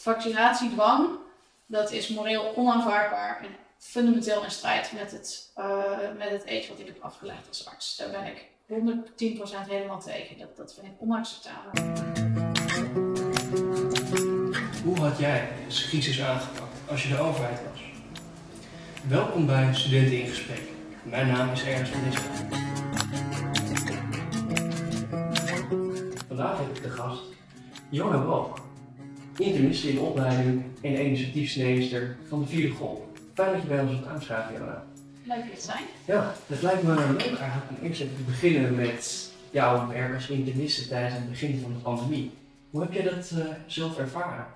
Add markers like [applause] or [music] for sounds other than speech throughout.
vaccinatiedwang, dat is moreel onaanvaardbaar en fundamenteel in strijd met het, uh, met het eet wat ik heb afgelegd als arts. Daar ben ik 110% helemaal tegen. Dat, dat vind ik onacceptabel. Hoe had jij deze crisis aangepakt als je de overheid was? Welkom bij Studenten in Gesprek. Mijn naam is Ernst van Nispen. Vandaag heb ik de gast Jona Boog, internist in de opleiding en initiatiefsneester van de vierde golf. Fijn dat je bij ons wilt aanschuiven, Jona. Leuk je te zijn. Ja, het lijkt me leuk eigenlijk om eerst even te beginnen met jouw werk als interniste tijdens het begin van de pandemie. Hoe heb je dat uh, zelf ervaren?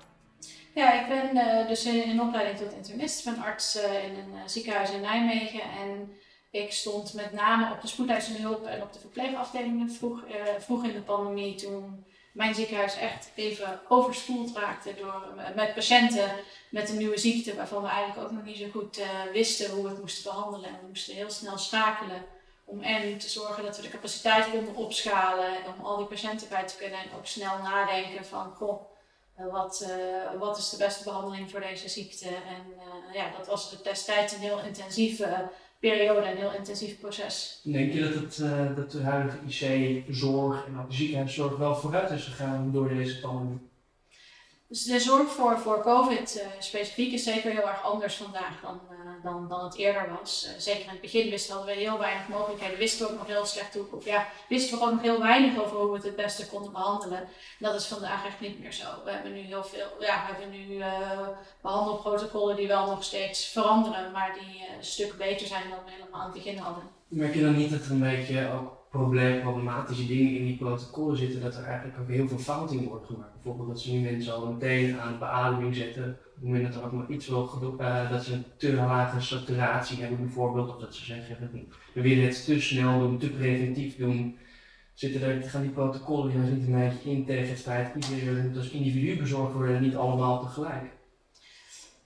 Ja, ik ben uh, dus in, in opleiding tot internist. Ik ben arts uh, in een ziekenhuis in Nijmegen en ik stond met name op de spoedeisende hulp en op de verpleegafdelingen vroeg, vroeg in de pandemie toen mijn ziekenhuis echt even overspoeld raakte door, met patiënten met een nieuwe ziekte waarvan we eigenlijk ook nog niet zo goed uh, wisten hoe we het moesten behandelen. En we moesten heel snel schakelen om en te zorgen dat we de capaciteit konden opschalen om al die patiënten bij te kunnen en ook snel nadenken van goh, uh, wat, wat is de beste behandeling voor deze ziekte. En ja, dat was destijds een heel intensieve periode, een heel intensief proces. Denk je dat, het, dat de huidige IC-zorg en ook de ziekenhuiszorg wel vooruit is gegaan door deze pandemie? Dus de zorg voor, voor COVID uh, specifiek is zeker heel erg anders vandaag dan, uh, dan, dan het eerder was. Uh, zeker in het begin wisten hadden we heel weinig mogelijkheden. Wisten we ook nog heel slecht hoe, of ja, wisten we ook nog heel weinig over hoe we het het beste konden behandelen. En dat is vandaag echt niet meer zo. We hebben nu heel veel, ja, we hebben nu behandelprotocollen die wel nog steeds veranderen, maar die een stuk beter zijn dan we helemaal aan het begin hadden. Merk je dan niet dat er een beetje ook problematische dingen in die protocollen zitten, dat er eigenlijk ook heel veel fout in wordt gemaakt. Bijvoorbeeld dat ze nu mensen al meteen aan beademing zetten, moment dat er ook maar iets wil uh, dat ze een te lage saturatie hebben bijvoorbeeld, of dat ze zeggen dat we willen het te snel doen, te preventief doen. Zitten er, gaan die protocollen juist niet een beetje in tegen het feit, iedereen moet individu bezorgd worden en niet allemaal tegelijk?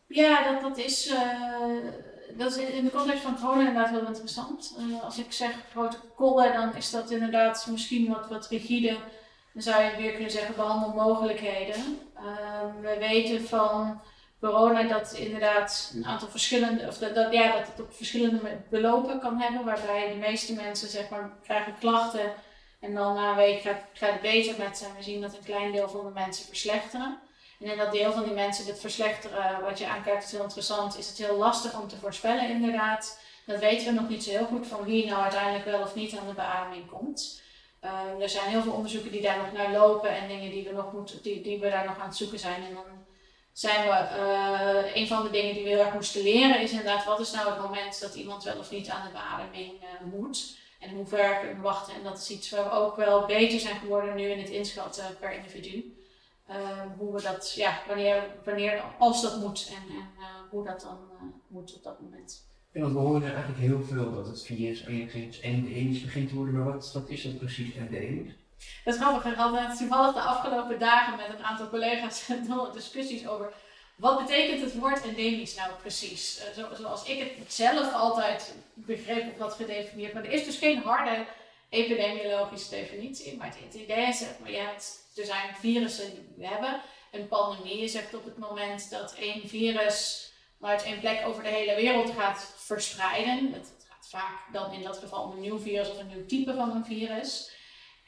Ja, dat, dat is. Uh dat is in de context van corona inderdaad heel interessant. Uh, als ik zeg protocollen, dan is dat inderdaad misschien wat, wat rigide. Dan zou je weer kunnen zeggen behandelmogelijkheden. Uh, we weten van corona dat inderdaad een aantal verschillende, of dat, dat, ja, dat het op verschillende belopen kan hebben, waarbij de meeste mensen zeg maar krijgen klachten en dan na een week gaat, gaat het beter met ze. En we zien dat een klein deel van de mensen verslechteren. En in dat deel van die mensen dit verslechteren, wat je aankijkt, is heel interessant, is het heel lastig om te voorspellen inderdaad. Dat weten we nog niet zo heel goed van wie nou uiteindelijk wel of niet aan de beademing komt. Uh, er zijn heel veel onderzoeken die daar nog naar lopen en dingen die we, nog moeten, die, die we daar nog aan het zoeken zijn. En dan zijn we, uh, een van de dingen die we heel erg moesten leren is inderdaad, wat is nou het moment dat iemand wel of niet aan de beademing uh, moet. En hoe ver kunnen wachten. En dat is iets waar we ook wel beter zijn geworden nu in het inschatten per individu. Uh, hoe we dat, ja, wanneer, wanneer, als dat moet en, en hoe dat dan moet op dat moment. En want we horen eigenlijk heel veel dat het virus enigszins endemisch begint te worden, maar wat, wat is dat precies endemisch? Dat is grappig, we hadden toevallig de afgelopen dagen met een aantal collega's [laughs] discussies over wat betekent het woord endemisch nou precies? Zo, zoals ik het zelf altijd begreep of had gedefinieerd, maar er is dus geen harde epidemiologische definitie, maar het idee is, maar hebt er zijn virussen die we hebben. Een pandemie is echt op het moment dat één virus uit één plek over de hele wereld gaat verspreiden. Het gaat vaak dan in dat geval om een nieuw virus of een nieuw type van een virus.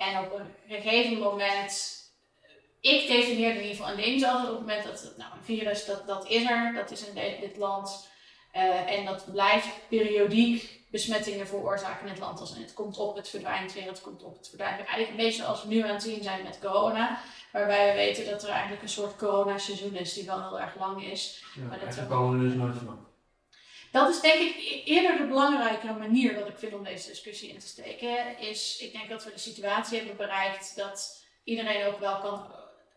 En op een gegeven moment, ik definieer in ieder geval endemisch altijd op het moment dat nou, een virus, dat, dat is er, dat is in dit land. Uh, en dat blijft periodiek besmettingen veroorzaken in het land. Als het komt op, het verdwijnt weer, het komt op, het verdwijnt weer. Eigenlijk een beetje zoals we nu aan het zien zijn met corona. Waarbij we weten dat er eigenlijk een soort corona-seizoen is die wel heel erg lang is. Ja, maar dat dus nooit van. Dat is denk ik e-, eerder de belangrijkere manier wat ik vind om deze discussie in te steken. Is, ik denk dat we de situatie hebben bereikt dat iedereen ook wel, kan,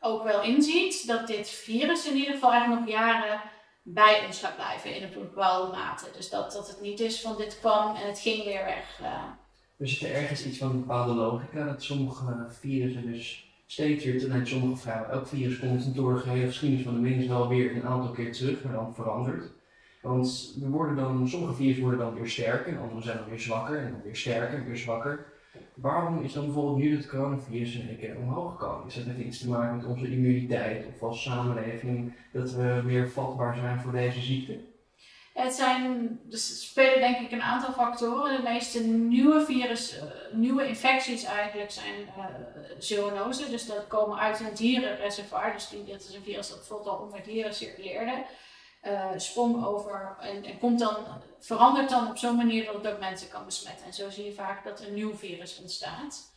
ook wel inziet dat dit virus in ieder geval eigenlijk nog jaren bij ons gaat blijven in een bepaalde mate. Dus dat, dat het niet is van dit kwam en het ging weer weg. Dus zit er ergens iets van een bepaalde logica dat sommige virussen dus steeds weer, ten sommige vragen, elk virus komt door de gehele geschiedenis van de mens wel weer een aantal keer terug, maar dan verandert. Want we worden dan, sommige virussen worden dan weer sterker, en andere zijn dan weer zwakker, en dan weer sterker en weer zwakker. Waarom is dan bijvoorbeeld nu het coronavirus een keer omhoog gekomen? Is dat met iets te maken met onze immuniteit of als samenleving dat we meer vatbaar zijn voor deze ziekte? Het zijn, dus spelen denk ik een aantal factoren. De meeste nieuwe virus, uh, nieuwe infecties eigenlijk zijn uh, zoonosen. Dus dat komen uit een dierenreservoir. Dus die, dat is een virus dat bijvoorbeeld al onder dieren circuleerde. Uh, sprong over en, komt dan, verandert dan op zo'n manier dat het ook mensen kan besmetten. En zo zie je vaak dat een nieuw virus ontstaat.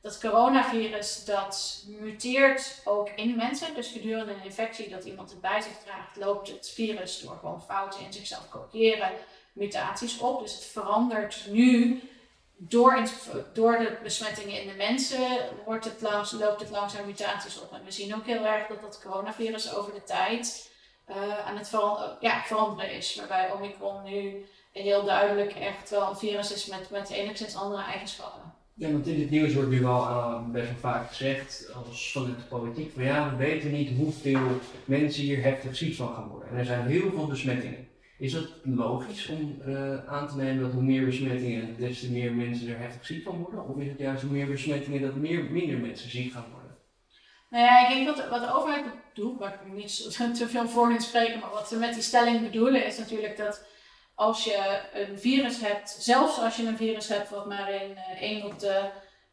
Dat coronavirus dat muteert ook in mensen. Dus gedurende een infectie dat iemand het bij zich draagt, loopt het virus door gewoon fouten in zichzelf kopiëren, mutaties op. Dus het verandert nu door, door de besmettingen in de mensen wordt het loopt het langzaam mutaties op. En we zien ook heel erg dat dat coronavirus over de tijd uh, aan het veranderen, ja, veranderen is. Waarbij Omicron nu heel duidelijk echt wel een virus is met, met enigszins andere eigenschappen. Ja, want in het nieuws wordt nu wel uh, best wel vaak gezegd, als vanuit de politiek, van ja, we weten niet hoeveel mensen hier heftig ziek van gaan worden. En er zijn heel veel besmettingen. Is het logisch om uh, aan te nemen dat hoe meer besmettingen, des te meer mensen er heftig ziek van worden? Of is het juist hoe meer besmettingen, dat meer, minder mensen ziek gaan worden? Nou ja, ik denk dat wat de overheid bedoelt, waar ik niet [laughs] te veel voor in spreken, maar wat ze met die stelling bedoelen is natuurlijk dat als je een virus hebt, zelfs als je een virus hebt wat maar in uh, eh, 1 op de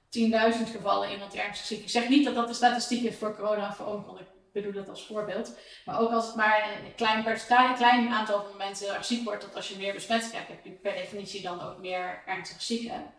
10.000 gevallen iemand ernstig ziek Ik zeg niet dat dat de statistiek is voor corona of voor Omicron, ik bedoel dat als voorbeeld. Maar ook als het maar een klein, een klein aantal van mensen ziek wordt, dat als je meer besmet hebt, heb je per definitie dan ook meer ernstig zieken.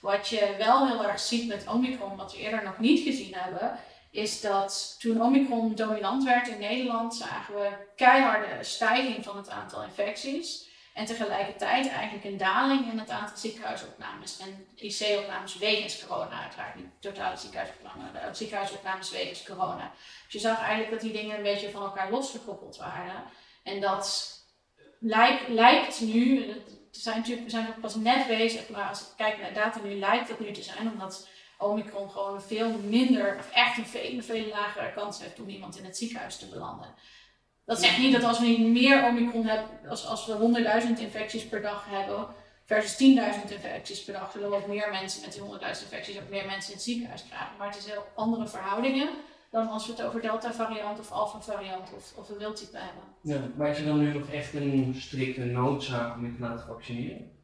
Wat je wel heel erg ziet met Omicron, wat we eerder nog niet gezien hebben, is dat toen Omicron dominant werd in Nederland, zagen we keiharde stijging van het aantal infecties. En tegelijkertijd eigenlijk een daling in het aantal ziekenhuisopnames en IC-opnames wegens corona, uiteraard niet totale ziekenhuisopnames, de ziekenhuisopnames wegens corona. Dus je zag eigenlijk dat die dingen een beetje van elkaar losgekoppeld waren. En dat lijkt, lijkt nu, we zijn natuurlijk, we zijn pas net bezig, maar als ik kijk naar data nu, lijkt dat nu te zijn, omdat Omicron gewoon veel minder, of echt een veel, veel lagere kans heeft om iemand in het ziekenhuis te belanden. Dat zegt niet dat als we meer Omicron hebben, als, als we 100.000 infecties per dag hebben, versus 10.000 infecties per dag, zullen we ook meer mensen met die 100.000 infecties ook meer mensen in het ziekenhuis krijgen. Maar het is heel andere verhoudingen dan als we het over Delta-variant of Alpha-variant of, of een wildtype hebben. Ja, maar is er dan nu nog echt een strikte noodzaak om je te laten vaccineren?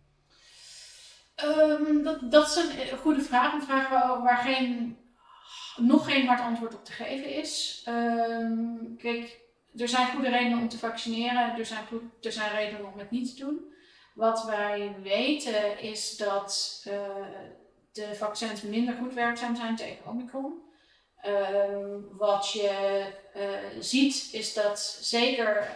Um, dat, dat is een goede vraag. Een vraag waar, geen, nog geen hard antwoord op te geven is. Um, kijk, er zijn goede redenen om te vaccineren. Er zijn, er zijn redenen om het niet te doen. Wat wij weten is dat uh, de vaccins minder goed werkzaam zijn tegen Omicron. Um, wat je uh, ziet is dat zeker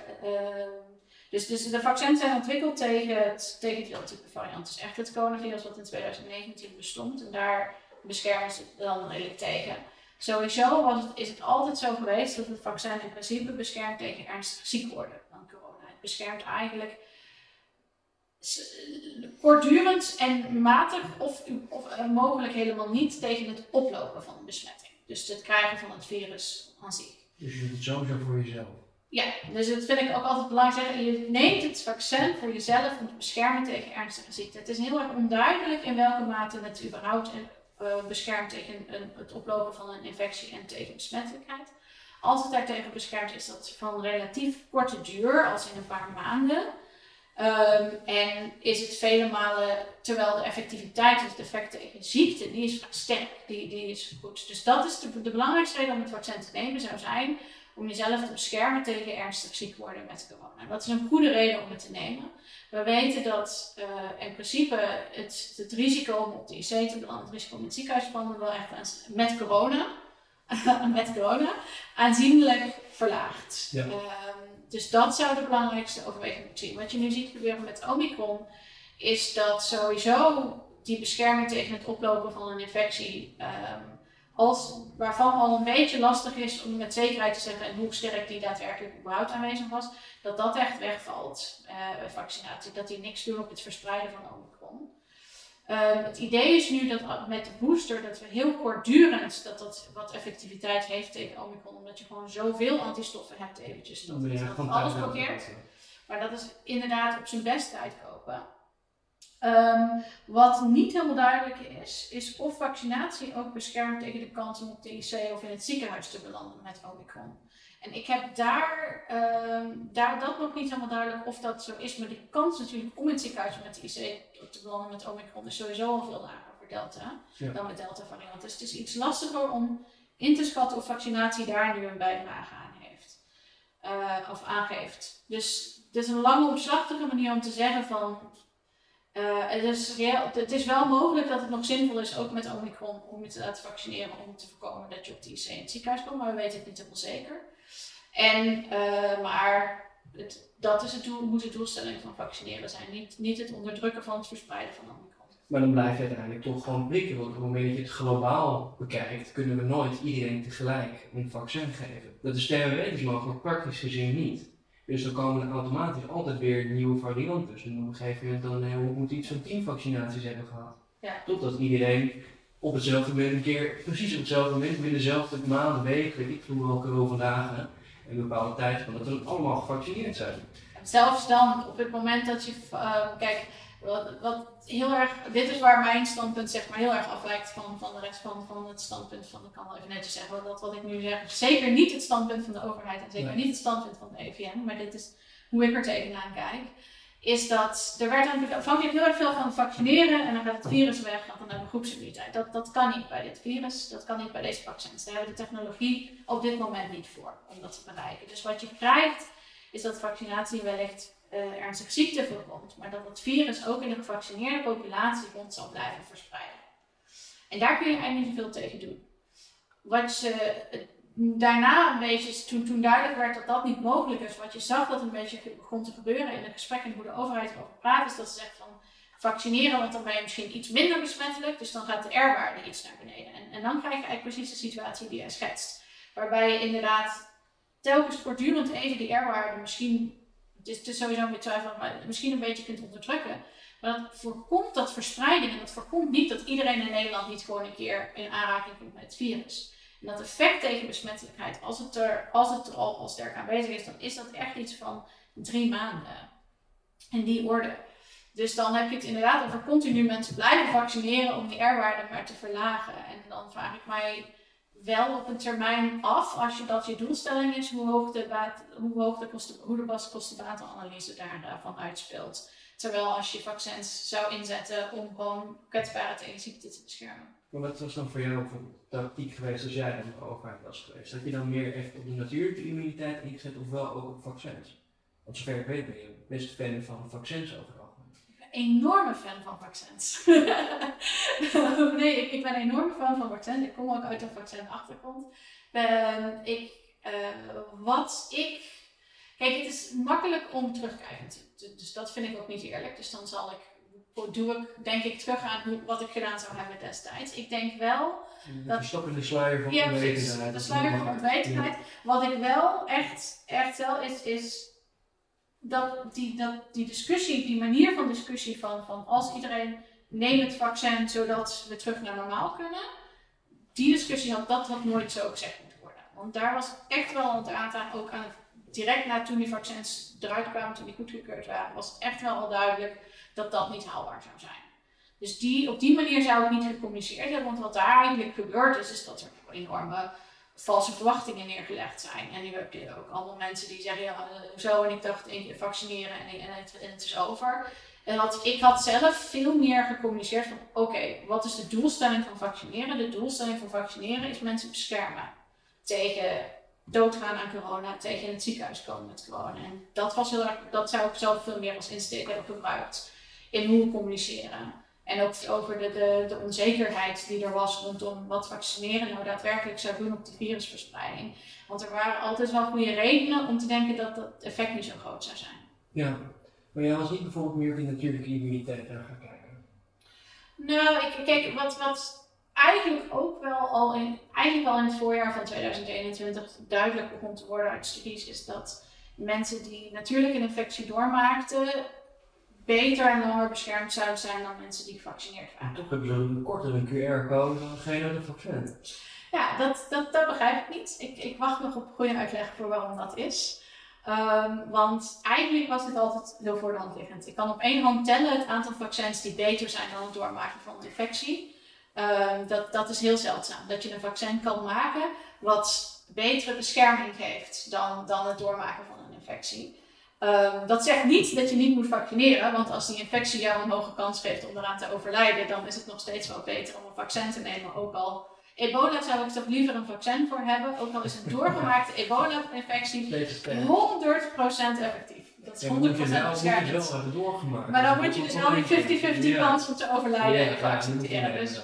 dus, dus de vaccins zijn ontwikkeld tegen het, tegen wildtype variant. Dus echt het coronavirus wat in 2019 bestond. En daar beschermen ze dan redelijk tegen. Sowieso was het, is het altijd zo geweest dat het vaccin in principe beschermt tegen ernstig ziek worden van corona. Het beschermt eigenlijk kortdurend en matig of, of uh, mogelijk helemaal niet tegen het oplopen van een besmetting. Dus het krijgen van het virus aan zich. Dus je doet het sowieso voor jezelf? Ja, dus dat vind ik ook altijd belangrijk. Je neemt het vaccin voor jezelf om te beschermen tegen ernstige ziekte. Het is heel erg onduidelijk in welke mate het überhaupt uh, beschermt tegen het oplopen van een infectie en tegen besmettelijkheid. Als het daartegen beschermt, is dat van relatief korte duur, als in een paar maanden. Um, en is het vele malen, terwijl de effectiviteit, dus het effect tegen ziekte, die is sterk, die, die is goed. Dus dat is de, de belangrijkste reden om het vaccin te nemen, zou zijn om jezelf te beschermen tegen ernstig ziek worden met corona. Dat is een goede reden om het te nemen. We weten dat uh, in principe het, het risico om op de IC te belanden, het risico om in het ziekenhuis te wel echt met corona, [laughs] met corona aanzienlijk verlaagt. Ja. Uh, dus dat zou de belangrijkste overweging moeten zijn. Wat je nu ziet gebeuren met Omicron, is dat sowieso die bescherming tegen het oplopen van een infectie um, als, waarvan al een beetje lastig is om met zekerheid te zeggen hoe sterk die daadwerkelijk überhaupt aanwezig was, dat dat echt wegvalt uh, bij vaccinatie. Dat die niks doen op het verspreiden van Omicron. Uh, het idee is nu dat met de booster dat we heel kortdurend dat dat wat effectiviteit heeft tegen Omicron, omdat je gewoon zoveel antistoffen hebt eventjes. Dat, dat alles blokkeert. Maar dat is inderdaad op zijn best tijd Ehm, wat niet helemaal duidelijk is, is of vaccinatie ook beschermt tegen de kans om op de IC of in het ziekenhuis te belanden met Omicron. En ik heb daar, ehm, daar dat nog niet helemaal duidelijk of dat zo is. Maar de kans natuurlijk om in het ziekenhuis met de IC te belanden met Omicron is sowieso al veel lager voor Delta dan met Delta variant. Dus het is iets lastiger om in te schatten of vaccinatie daar nu een bijdrage aan heeft. Uh, of aangeeft. Dus het is een lange omslachtige manier om te zeggen van uh, het, is het is wel mogelijk dat het nog zinvol is, ook met Omicron, om je te laten vaccineren om te voorkomen dat je op de IC in het ziekenhuis komt, maar we weten het niet helemaal zeker. En, uh, maar het, dat is het doel, moet de doelstelling van vaccineren zijn, niet, niet het onderdrukken van het verspreiden van Omicron. Maar dan blijf je uiteindelijk toch gewoon blikken, want op het moment dat je het globaal bekijkt, kunnen we nooit iedereen tegelijk een vaccin geven. Dat is theoretisch mogelijk, praktisch gezien niet. Dus dan komen er automatisch altijd weer nieuwe varianten. Dus op een gegeven moment dan uh, moet iets van tien vaccinaties hebben gehad. Ja. Totdat iedereen op hetzelfde moment een keer, precies op hetzelfde moment, binnen dezelfde maanden, weken, ik veel welke hoeveel dagen, en een bepaalde tijd van dat we allemaal gevaccineerd zijn. Zelfs dan, op het moment dat je, uh, kijk, wat, wat, heel erg, dit is waar mijn standpunt zeg maar heel erg afwijkt van, van de rest van, van het standpunt van, ik kan wel even netjes zeggen, dat wat ik nu zeg, zeker niet het standpunt van de overheid en zeker niet het standpunt van de EVN, maar dit is hoe ik er tegenaan kijk, is dat er werd afhankelijk heel erg veel van vaccineren en dan gaat het virus weg en dan hebben we groepsimmuniteit. Dat, dat kan niet bij dit virus, dat kan niet bij deze vaccins. Daar hebben we de technologie op dit moment niet voor om dat te bereiken. Dus wat je krijgt, is dat vaccinatie wellicht uh, ernstige ziekte voorkomt, maar dat het virus ook in de gevaccineerde populatie rond zal blijven verspreiden. En daar kun je eigenlijk niet zoveel tegen doen. Wat je daarna een beetje, toen, toen duidelijk werd dat dat niet mogelijk is, wat je zag dat een beetje begon te gebeuren in de gesprekken hoe de overheid erover praat, is dat ze zegt van vaccineren, want dan ben je misschien iets minder besmettelijk, dus dan gaat de R-waarde iets naar beneden. En, en dan krijg je eigenlijk precies de situatie die jij schetst. Waarbij je inderdaad telkens voortdurend even die R-waarde misschien het is, sowieso een twijfel, maar misschien een beetje kunt onderdrukken. Maar dat voorkomt dat verspreiding en dat voorkomt niet dat iedereen in Nederland niet gewoon een keer in aanraking komt met het virus. En dat effect tegen besmettelijkheid, als het er, als het er al, al sterk aanwezig is, dan is dat echt iets van drie maanden. In die orde. Dus dan heb je het inderdaad over continu mensen blijven vaccineren om die R-waarde maar te verlagen. En dan vraag ik mij wel op een termijn af, als je dat je doelstelling is, hoe hoog de, baat, hoe hoog de, kosten, hoe de kostenbatenanalyse daarvan uitspeelt. Terwijl als je vaccins zou inzetten om gewoon kwetsbaren tegen ziekte te beschermen. Maar wat was dan voor jou een tactiek geweest als jij dan de overheid was geweest? Dat je dan meer echt op de natuurlijke immuniteit ingezet of wel ook op vaccins? Want zover ik weet ben je best fan van vaccins overal enorme fan van vaccins. [laughs] nee, ik, ik, ben een enorme fan van vaccins. Ik kom ook uit een vaccinachtergrond. Um, ik, uh, wat ik. Kijk, het is makkelijk om terugkijken. Dus dat vind ik ook niet eerlijk. Dus dan zal ik. Doe ik, denk ik, terug aan wat ik gedaan zou hebben destijds. Ik denk wel. Dat, stop in de sluier van ja. De sluier van onwetendheid. Wat ik wel echt, echt wel is, is dat die, dat die discussie, die manier van discussie van, van als iedereen neemt het vaccin zodat we terug naar normaal kunnen, die discussie had dat had nooit zo gezegd moeten worden. Want daar was echt wel draad aan, ook aan direct na toen die vaccins eruit kwamen, toen die goedgekeurd waren, was het echt wel al duidelijk dat dat niet haalbaar zou zijn. Dus die, op die manier zou het niet gecommuniceerd hebben, want wat daar eigenlijk gebeurd is, is dat er enorme valse verwachtingen neergelegd zijn. En nu heb je ook allemaal mensen die zeggen, ja, zo en ik dacht vaccineren en, en, het, is over. En wat, ik had zelf veel meer gecommuniceerd van, oké, wat is de doelstelling van vaccineren? De doelstelling van vaccineren is mensen beschermen tegen doodgaan aan corona, tegen in het ziekenhuis komen met corona. En dat, was heel dat zou ik zelf veel meer als insteek hebben gebruikt in hoe we communiceren. En ook over de, de, de, onzekerheid die er was rondom wat vaccineren nou daadwerkelijk zou doen op de virusverspreiding. Want er waren altijd wel goede redenen om te denken dat dat effect niet zo groot zou zijn. Ja, maar jij was niet bijvoorbeeld meer die natuurlijke immuniteit gaan kijken? Nou, ik, kijk, wat, wat eigenlijk ook wel al in, eigenlijk al in het voorjaar van 2021 duidelijk begon te worden uit studies, is dat mensen die natuurlijk een infectie doormaakten, beter en langer beschermd zouden zijn dan mensen die gevaccineerd waren. toch hebben ze een kortere QR-code dan geen uit vaccin. Ja, dat, dat, dat begrijp ik niet. Ik, ik wacht nog op goede uitleg voor waarom dat is. Ehm, want eigenlijk was het altijd heel voor de hand liggend. Ik kan op één hand tellen het aantal vaccins die beter zijn dan het doormaken van een infectie. Ehm, dat, dat is heel zeldzaam. Dat je een vaccin kan maken wat betere bescherming geeft dan, dan het doormaken van een infectie. Ehm, dat zegt niet dat je niet moet vaccineren, want als die infectie jou een hoge kans geeft om eraan te overlijden, dan is het nog steeds wel beter om een vaccin te nemen. Ook al ebola zou ik toch liever een vaccin voor hebben, ook al is een [laughs] doorgemaakte ebola-infectie 100% effectief. Dat is 100% ja, beschermend. wel doorgemaakt. Maar dan moet je dus wel die 50-50 Ja. kans om te overlijden even accepteren. je Dus.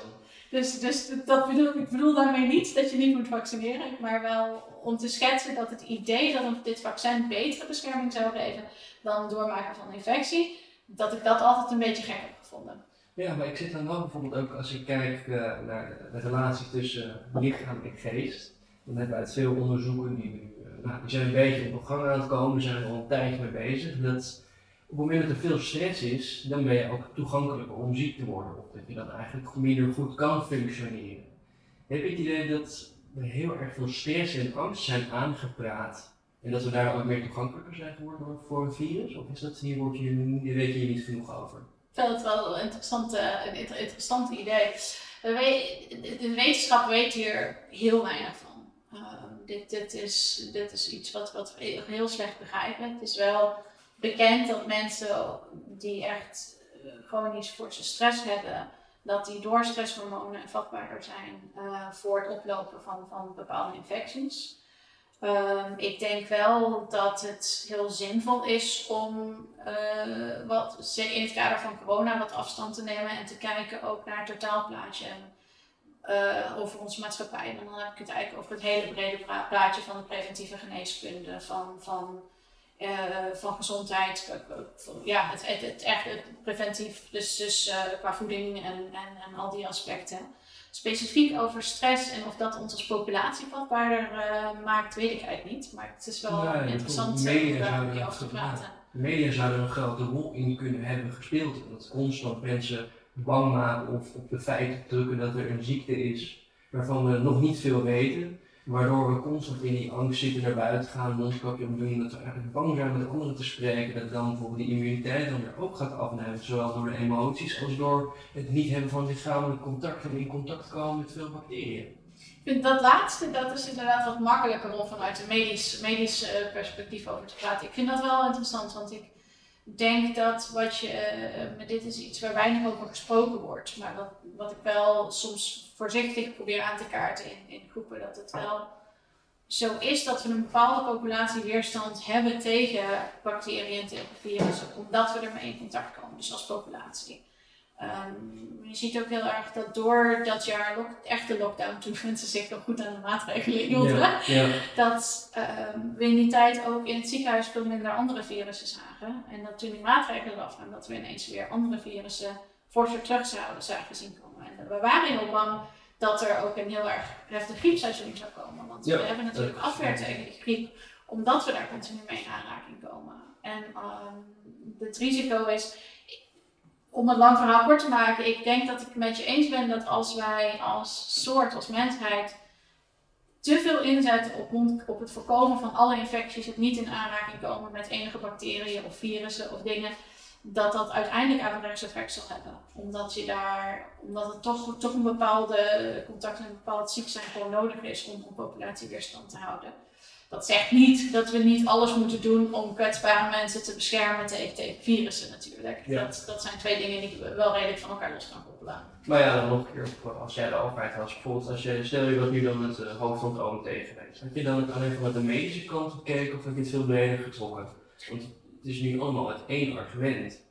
Dus, dus dat bedoel, ik bedoel daarmee niet dat je niet moet vaccineren, maar wel om te schetsen dat het idee dat dit vaccin betere bescherming zou geven dan doormaken van infectie, dat ik dat altijd een beetje gek heb gevonden. Ja, maar ik zit dan wel bijvoorbeeld ook als ik kijk eh, naar de relatie tussen lichaam en geest. Dan hebben we uit veel onderzoeken die nu, eh, nou, die zijn een beetje op gang aan het komen, zijn we al een tijdje mee bezig. Dat op het moment dat er veel stress is, dan ben je ook toegankelijker om ziek te worden. Of dat je dan eigenlijk minder goed kan functioneren. Heb je het idee dat er heel erg veel stress en angst zijn aangepraat en dat we daar ook meer toegankelijker zijn geworden voor een virus? Of is dat hier, word je, hier weet je niet genoeg over? Ik vind het wel een interessante, een idee. We we- de wetenschap weet hier heel weinig van. Ehm, dit, is, is iets wat, wat we heel slecht begrijpen. Het is wel bekend dat mensen die echt eh, chronisch forse stress hebben, dat die door stresshormonen vatbaarder zijn eh, voor het oplopen van, van bepaalde infecties. Ehm, ik denk wel dat het heel zinvol is om eh, wat, in het kader van corona wat afstand te nemen en te kijken ook naar het totaalplaatje over onze maatschappij. En dan heb ik het eigenlijk over het hele brede plaatje van de preventieve geneeskunde, van, van, van gezondheid, eh, ja, het, het, het, echt preventief, dus, dus eh, qua voeding en, en, en al die aspecten. Specifiek over stress en of dat ons als populatie vatbaarder eh, maakt, weet ik eigenlijk niet. Maar het is wel interessant eh, om daar een zouden keer dat over te praten. De media zouden een grote rol in kunnen hebben gespeeld. Dat constant mensen bang maken of op de feiten drukken dat er een ziekte is waarvan we nog niet veel weten. Waardoor we constant in die angst zitten naar buiten gaan, een mondkapje omdoen, dat we eigenlijk bang zijn met anderen te spreken. Dat dan bijvoorbeeld die immuniteit dan weer ook gaat afnemen, zowel door de emoties als door het niet hebben van lichamelijk contact en in contact komen met veel bacteriën. Ik vind dat laatste, dat is inderdaad wat makkelijker om vanuit een medisch, medisch eh, perspectief over te praten. Ik vind dat wel interessant, want ik denk dat wat je, eh, maar dit is iets waar weinig over gesproken wordt, maar wat, wat ik wel soms voorzichtig probeer aan te kaarten in, in groepen, dat het wel zo is dat we een bepaalde populatie weerstand hebben tegen bacteriën en virussen, omdat we ermee in contact komen, dus als populatie. Ehm, je ziet ook heel erg dat door dat jaar lock, echte lockdown, toen mensen zich nog goed aan de maatregelen hielden, Ja, ja. dat ehm, we in die tijd ook in het ziekenhuis veel minder andere virussen zagen. En dat toen die maatregelen eraf waren, dat we ineens weer andere virussen forser terug zouden zagen zien komen. En we waren heel bang dat er ook een heel erg heftig griepseizoen zou komen. Want Ja, we hebben natuurlijk afweer tegen die griep, omdat we daar continu mee in aanraking komen. En ehm, het risico is, om het lang verhaal kort te maken, ik denk dat ik het met je eens ben dat als wij als soort, als mensheid, te veel inzetten op, op het voorkomen van alle infecties, het niet in aanraking komen met enige bacteriën of virussen of dingen, dat dat uiteindelijk averechts effect zal hebben. Omdat, je daar, omdat het toch, toch een bepaalde contact en een bepaald ziek zijn gewoon nodig is om, om populatieweerstand te houden. Dat zegt niet dat we niet alles moeten doen om kwetsbare mensen te beschermen tegen, tegen virussen natuurlijk. Ja. Dat, dat zijn twee dingen die ik wel redelijk van elkaar los kan koppelen. Maar ja, dan nog een keer, als jij de overheid was, bijvoorbeeld, als je, stel je dat nu dan het uh, hoofd van het OMT geweest, had je dan alleen van de medische kant gekeken of heb je het veel breder getrokken? Want het is nu allemaal het één argument.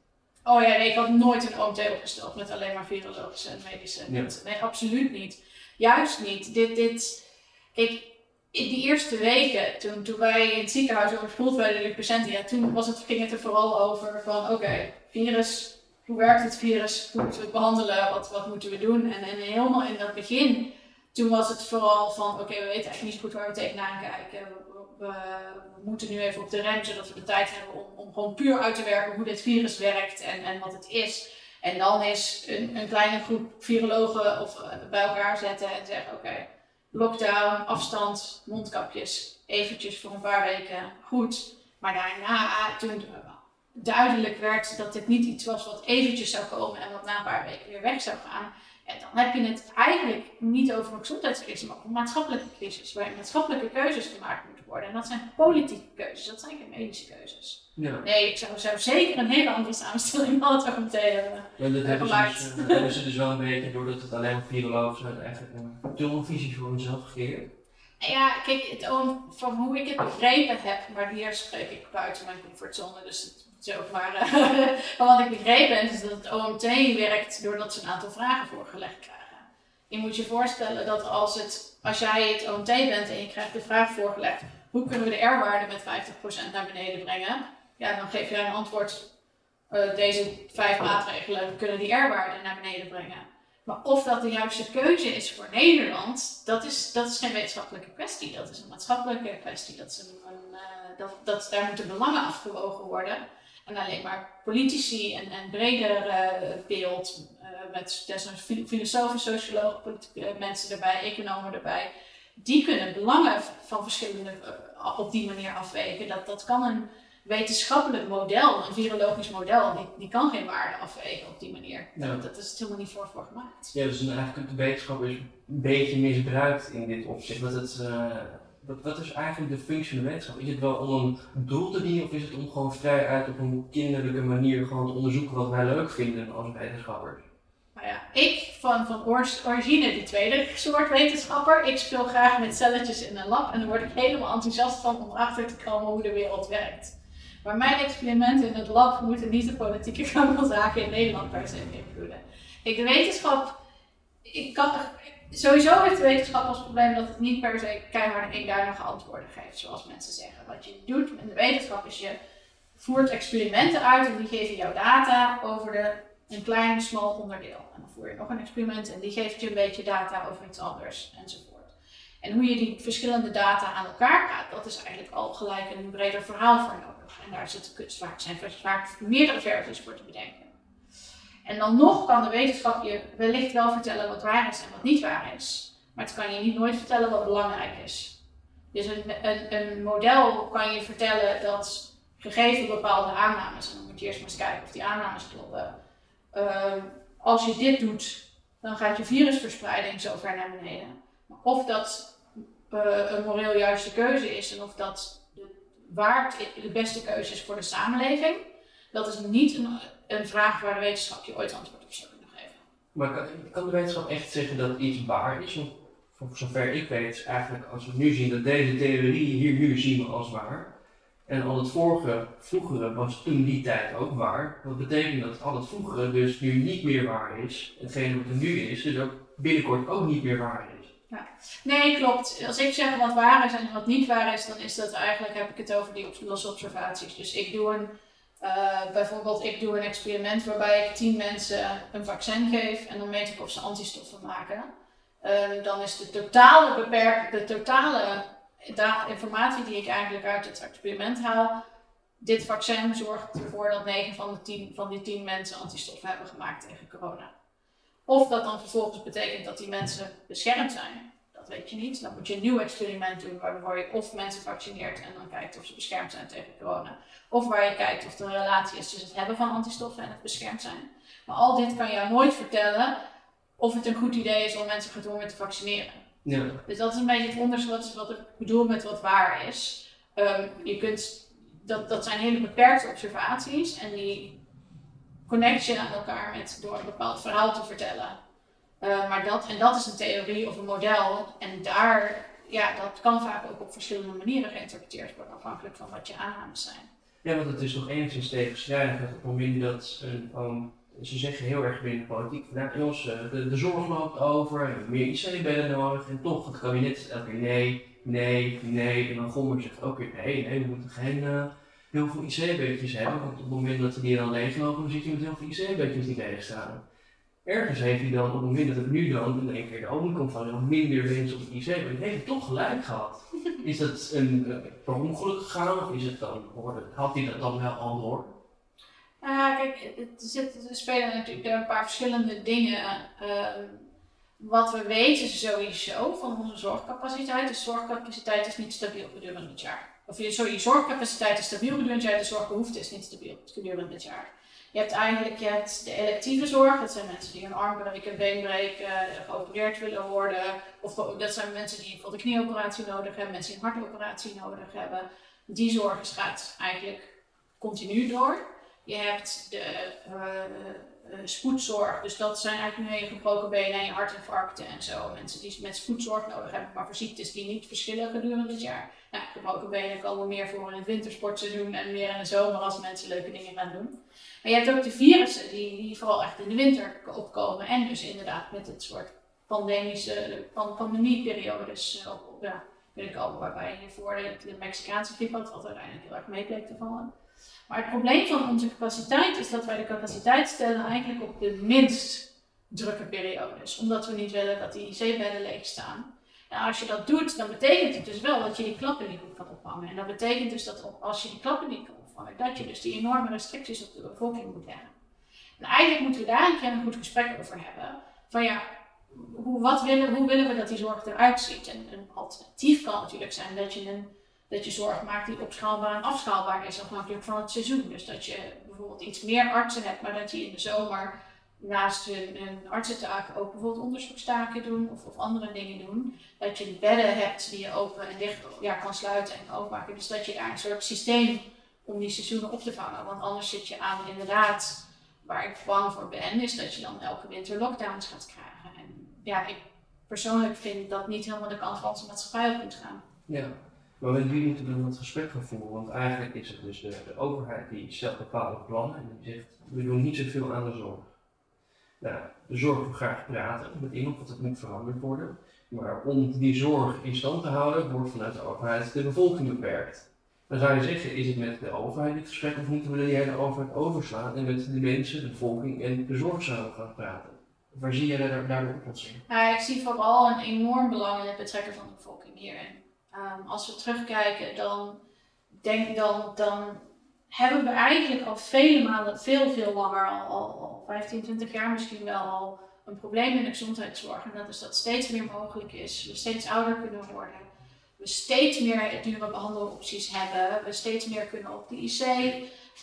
Oh ja, nee, ik had nooit een OMT opgesteld met alleen maar virologische en medische Ja. Nee, absoluut niet. Juist niet. Dit, dit, kijk, in die eerste weken, toen, toen wij in het ziekenhuis overspoeld werden door patiënten, ja, toen was het, ging het er vooral over van, oké, virus, hoe werkt het virus, hoe moeten we het behandelen, wat, wat moeten we doen? En, en helemaal in dat begin, toen was het vooral van, oké, we weten eigenlijk niet goed waar we tegenaan kijken. We, we, we moeten nu even op de rem, zodat we de tijd hebben om, om gewoon puur uit te werken hoe dit virus werkt en, en wat het is. En dan is een, een kleine groep virologen of, eh, bij elkaar zetten en zeggen, oké, lockdown, afstand, mondkapjes, eventjes voor een paar weken, goed. Maar daarna, toen duidelijk werd dat dit niet iets was wat eventjes zou komen en wat na een paar weken weer weg zou gaan, en dan heb je het eigenlijk niet over een gezondheidscrisis, maar over een maatschappelijke crisis, waar maatschappelijke keuzes gemaakt worden. En dat zijn politieke keuzes, dat zijn geen medische keuzes. Ja. Nee, ik zou, zou zeker een hele andere samenstelling van het OMT hebben ja, dat hebben gemaakt. Ze dus, hebben ze dus wel een beetje, doordat het alleen virologen zijn, eigenlijk een tunnelvisie voor hunzelf gecreëerd. Ja, kijk, het, van hoe ik het begrepen heb, maar hier spreek ik buiten mijn comfortzone, dus het zo, maar [laughs] uh, wat ik begrepen heb, is dat het OMT werkt doordat ze een aantal vragen voorgelegd krijgen. Je moet je voorstellen dat als, het, als jij het OMT bent en je krijgt de vraag voorgelegd, hoe kunnen we de R-waarde met 50% naar beneden brengen? Ja, dan geef je een antwoord, uh, deze vijf maatregelen kunnen die R-waarde naar beneden brengen. Maar of dat de juiste keuze is voor Nederland, dat is, dat is geen wetenschappelijke kwestie. Dat is een maatschappelijke kwestie. Dat is een, uh, dat, dat, daar moeten belangen afgewogen worden. En alleen maar politici en, en breder uh, beeld, uh, met desnoods filosofen, sociologen, mensen erbij, economen erbij, die kunnen belangen van verschillende op die manier afwegen. Dat, dat kan een wetenschappelijk model, een virologisch model, die, die kan geen waarde afwegen op die manier. Dat, dat is het helemaal niet voor, voor gemaakt. Ja, dus eigenlijk de wetenschap is een beetje misbruikt in dit opzicht. Dat het wat, wat is eigenlijk de functie van de wetenschap? Is het wel om een doel te dienen of is het om gewoon vrij uit op een kinderlijke manier gewoon te onderzoeken wat wij leuk vinden als wetenschappers? Nou ja, ik van, origine die tweede soort wetenschapper. Ik speel graag met celletjes in een lab en daar word ik helemaal enthousiast van om erachter te komen hoe de wereld werkt. Maar mijn experimenten in het lab moeten niet de politieke [laughs] zaken in Nederland per se beïnvloeden. Ik, de wetenschap, ik kan, sowieso heeft de wetenschap als probleem dat het niet per se keihard eenduidige antwoorden geeft, zoals mensen zeggen. Wat je doet in de wetenschap is je voert experimenten uit en die geven jou data over de, een klein, smal onderdeel. En dan voer je nog een experiment en die geeft je een beetje data over iets anders enzovoort. En hoe je die verschillende data aan elkaar praat, dat is eigenlijk al gelijk een breder verhaal voor nodig. En daar zit vaak, zijn vaak meerdere versies voor te bedenken. En dan nog kan de wetenschap je wellicht wel vertellen wat waar is en wat niet waar is. Maar het kan je niet nooit vertellen wat belangrijk is. Dus een, een, een model kan je vertellen dat gegeven bepaalde aannames, en dan moet je eerst maar eens kijken of die aannames kloppen. Uh, als je dit doet, dan gaat je virusverspreiding zo ver naar beneden. Maar of dat uh, een moreel juiste keuze is en of dat de, waard de beste keuze is voor de samenleving, dat is niet een, vraag waar de wetenschap je ooit antwoord op zou kunnen geven. Maar kan, de wetenschap echt zeggen dat iets waar is? Voor zover ik weet, eigenlijk als we nu zien dat deze theorie hier nu zien we als waar. En al het vorige, vroegere was toen die tijd ook waar. Dat betekent dat al het vroegere dus nu niet meer waar is. Hetgene wat er nu is, dus ook binnenkort ook niet meer waar is. Ja. Nee, klopt. Als ik zeg wat waar is en wat niet waar is, dan is dat eigenlijk, heb ik het over die losse observaties. Dus ik doe een uh, bijvoorbeeld, ik doe een experiment waarbij ik tien mensen een vaccin geef en dan meet ik of ze antistoffen maken. Uh, dan is de totale beperk, de totale informatie die ik eigenlijk uit het experiment haal. Dit vaccin zorgt ervoor dat 9 van de 10 van die 10 mensen antistoffen hebben gemaakt tegen corona. Of dat dan vervolgens betekent dat die mensen beschermd zijn. Dat weet je niet. Dan moet je een nieuw experiment doen waardoor je of mensen vaccineert en dan kijkt of ze beschermd zijn tegen corona. Of waar je kijkt of er een relatie is tussen het hebben van antistoffen en het beschermd zijn. Maar al dit kan jou nooit vertellen of het een goed idee is om mensen gedwongen te vaccineren. Ja. Dus dat is een beetje het onderzoek wat, wat ik bedoel met wat waar is. Um, je kunt, dat, dat zijn hele beperkte observaties en die connect je aan elkaar met, door een bepaald verhaal te vertellen. Uh, maar dat, en dat is een theorie of een model. En daar, ja, dat kan vaak ook op verschillende manieren geïnterpreteerd worden, afhankelijk van wat je aannames zijn. Ja, want het is nog enigszins tegenstrijdig op het moment dat een, um, ze zeggen heel erg binnen de politiek, nou jongens, eh, de, zorg loopt over, meer IC-bedden nodig. En toch, het kabinet elke keer nee, nee, nee. En dan Gommer zegt ook weer nee, nee, we moeten geen uh, heel veel IC-bedjes hebben. Want op het moment dat die dan leeglopen, dan zit je met heel veel IC-bedjes die leeg staan ergens heeft hij dan op het moment dat het nu dan in één keer de olie komt van minder mensen op het IC, maar heeft toch gelijk gehad. Is dat een, uh, per ongeluk gegaan of is het dan, had hij dat dan wel al door? Uh, kijk, er, spelen natuurlijk een paar verschillende dingen. Uh, wat we weten sowieso van onze zorgcapaciteit. De zorgcapaciteit is niet stabiel gedurende het jaar. of je, zorgcapaciteit is stabiel gedurende het jaar, de zorgbehoefte is niet stabiel gedurende het jaar. Je hebt eigenlijk de electieve zorg, dat zijn mensen die een arm breken, een been breken, geopereerd willen worden. Of dat zijn mensen die bijvoorbeeld een knieoperatie nodig hebben, mensen die een hartoperatie nodig hebben. Die zorg gaat eigenlijk continu door. Je hebt de uh, spoedzorg, dus dat zijn eigenlijk nu je gebroken benen en je hartinfarcten en zo. Mensen die met spoedzorg nodig hebben, maar voor ziektes die niet verschillen gedurende het jaar. Nou, gebroken benen komen meer voor in het wintersportseizoen en meer in de zomer als mensen leuke dingen gaan doen. Maar je hebt ook de virussen die, die vooral echt in de winter opkomen en dus inderdaad met het soort pandemische, pan, pandemieperiodes uh, op, ja, binnenkomen, waarbij je voor de, de Mexicaanse griep had, wat uiteindelijk heel erg mee bleek te vallen. Maar het probleem van onze capaciteit is dat wij de capaciteit stellen eigenlijk op de minst drukke periodes. Omdat we niet willen dat die IC-bedden leeg staan. En als je dat doet, dan betekent het dus wel dat je die klappen niet goed kan opvangen. En dat betekent dus dat als je die klappen niet kan opvangen, dat je dus die enorme restricties op de bevolking moet leggen. En eigenlijk moeten we daar een keer een goed gesprek over hebben. Van ja, hoe, wat willen, hoe willen we dat die zorg eruit ziet? En een alternatief kan natuurlijk zijn dat je een dat je zorg maakt die opschaalbaar en afschaalbaar is afhankelijk van het seizoen. Dus dat je bijvoorbeeld iets meer artsen hebt, maar dat je in de zomer naast hun, hun artsentaken ook bijvoorbeeld onderzoekstaken doen of, of, andere dingen doen. Dat je bedden hebt die je open en dicht ja, kan sluiten en openmaken. Dus dat je daar een soort systeem om die seizoenen op te vangen. Want anders zit je aan inderdaad, waar ik bang voor ben, is dat je dan elke winter lockdowns gaat krijgen. En ja, ik persoonlijk vind dat niet helemaal de kant van onze maatschappij op gaan. Ja. Maar met moeten we dan het gesprek gaan voeren? Want eigenlijk is het dus de, overheid die stelt bepaalde plannen en die zegt, we doen niet zoveel aan de zorg. Nou, de zorg wil graag praten met iemand, want het moet veranderd worden. Maar om die zorg in stand te houden, wordt vanuit de overheid de bevolking beperkt. Dan zou je zeggen, is het met de overheid dit gesprek of moeten we de overheid overslaan en met de mensen, de bevolking en de zorg samen gaan praten? Waar zie daar, daar de oplossing? Nou, ik zie vooral een enorm belang in het betrekken van de bevolking hierin. Um, als we terugkijken, dan, denk, dan, dan hebben we eigenlijk al vele maanden, veel, veel langer, al, al, al 15, 20 jaar misschien wel al, een probleem in de gezondheidszorg. En dat is dat steeds meer mogelijk is. We steeds ouder kunnen worden. We steeds meer dure behandelopties hebben. We steeds meer kunnen op de IC.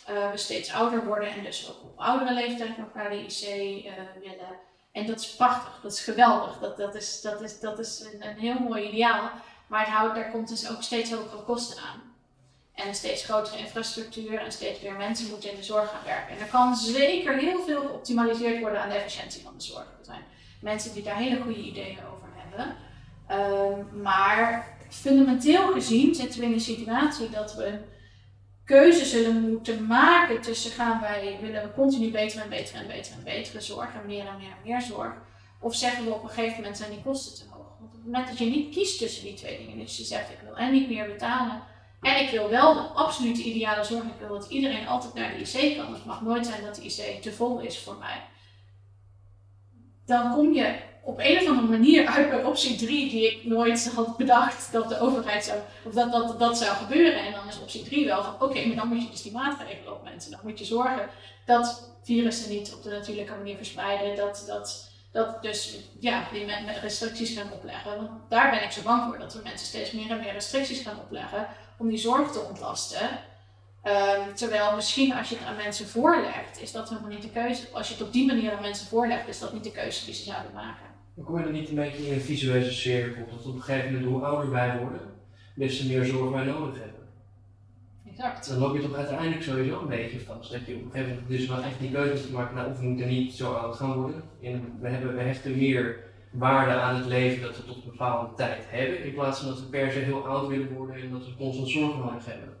Uh, we steeds ouder worden en dus ook op oudere leeftijd nog naar de IC uh, willen. En dat is prachtig, dat is geweldig. Dat, dat, is, dat, is, dat is een, een heel mooi ideaal. Maar het houdt, daar komt dus ook steeds hogere kosten aan. En een steeds grotere infrastructuur en steeds meer mensen moeten in de zorg gaan werken. En er kan zeker heel veel geoptimaliseerd worden aan de efficiëntie van de zorg. Er zijn mensen die daar hele goede ideeën over hebben. Um, maar fundamenteel gezien zitten we in een situatie dat we een keuze zullen moeten maken tussen gaan wij willen continu beter en beter en beter en betere zorg en meer en meer en meer zorg. Of zeggen we op een gegeven moment zijn die kosten te hoog. Moment dat je niet kiest tussen die twee dingen, dus je zegt ik wil en niet meer betalen en ik wil wel de absolute ideale zorg, ik wil dat iedereen altijd naar de IC kan. Het mag nooit zijn dat de IC te vol is voor mij. Dan kom je op een of andere manier uit bij optie 3 die ik nooit had bedacht dat de overheid zou, of dat, dat, dat zou gebeuren. En dan is optie 3 wel van oké, maar dan moet je dus die maatregelen op mensen. Dan moet je zorgen dat virussen niet op de natuurlijke manier verspreiden. Dat, dat, dat dus ja, die met restricties gaan opleggen. Want daar ben ik zo bang voor, dat we mensen steeds meer en meer restricties gaan opleggen om die zorg te ontlasten. Um, terwijl misschien als je het aan mensen voorlegt, is dat helemaal niet de keuze. Als je het op die manier aan mensen voorlegt, is dat niet de keuze die ze zouden maken. Dan kom je dan niet een beetje in een visuele cirkel, dat op een gegeven moment hoe ouder wij worden, des te meer zorg wij nodig hebben. Dan loop je toch uiteindelijk sowieso een beetje vast. Dat je op een gegeven moment dus wel echt die keuze moet maken, nou of we moeten niet zo oud gaan worden. En we, hebben, we hechten meer waarde aan het leven dat we tot een bepaalde tijd hebben, in plaats van dat we per se heel oud willen worden en dat we constant zorg nodig hebben.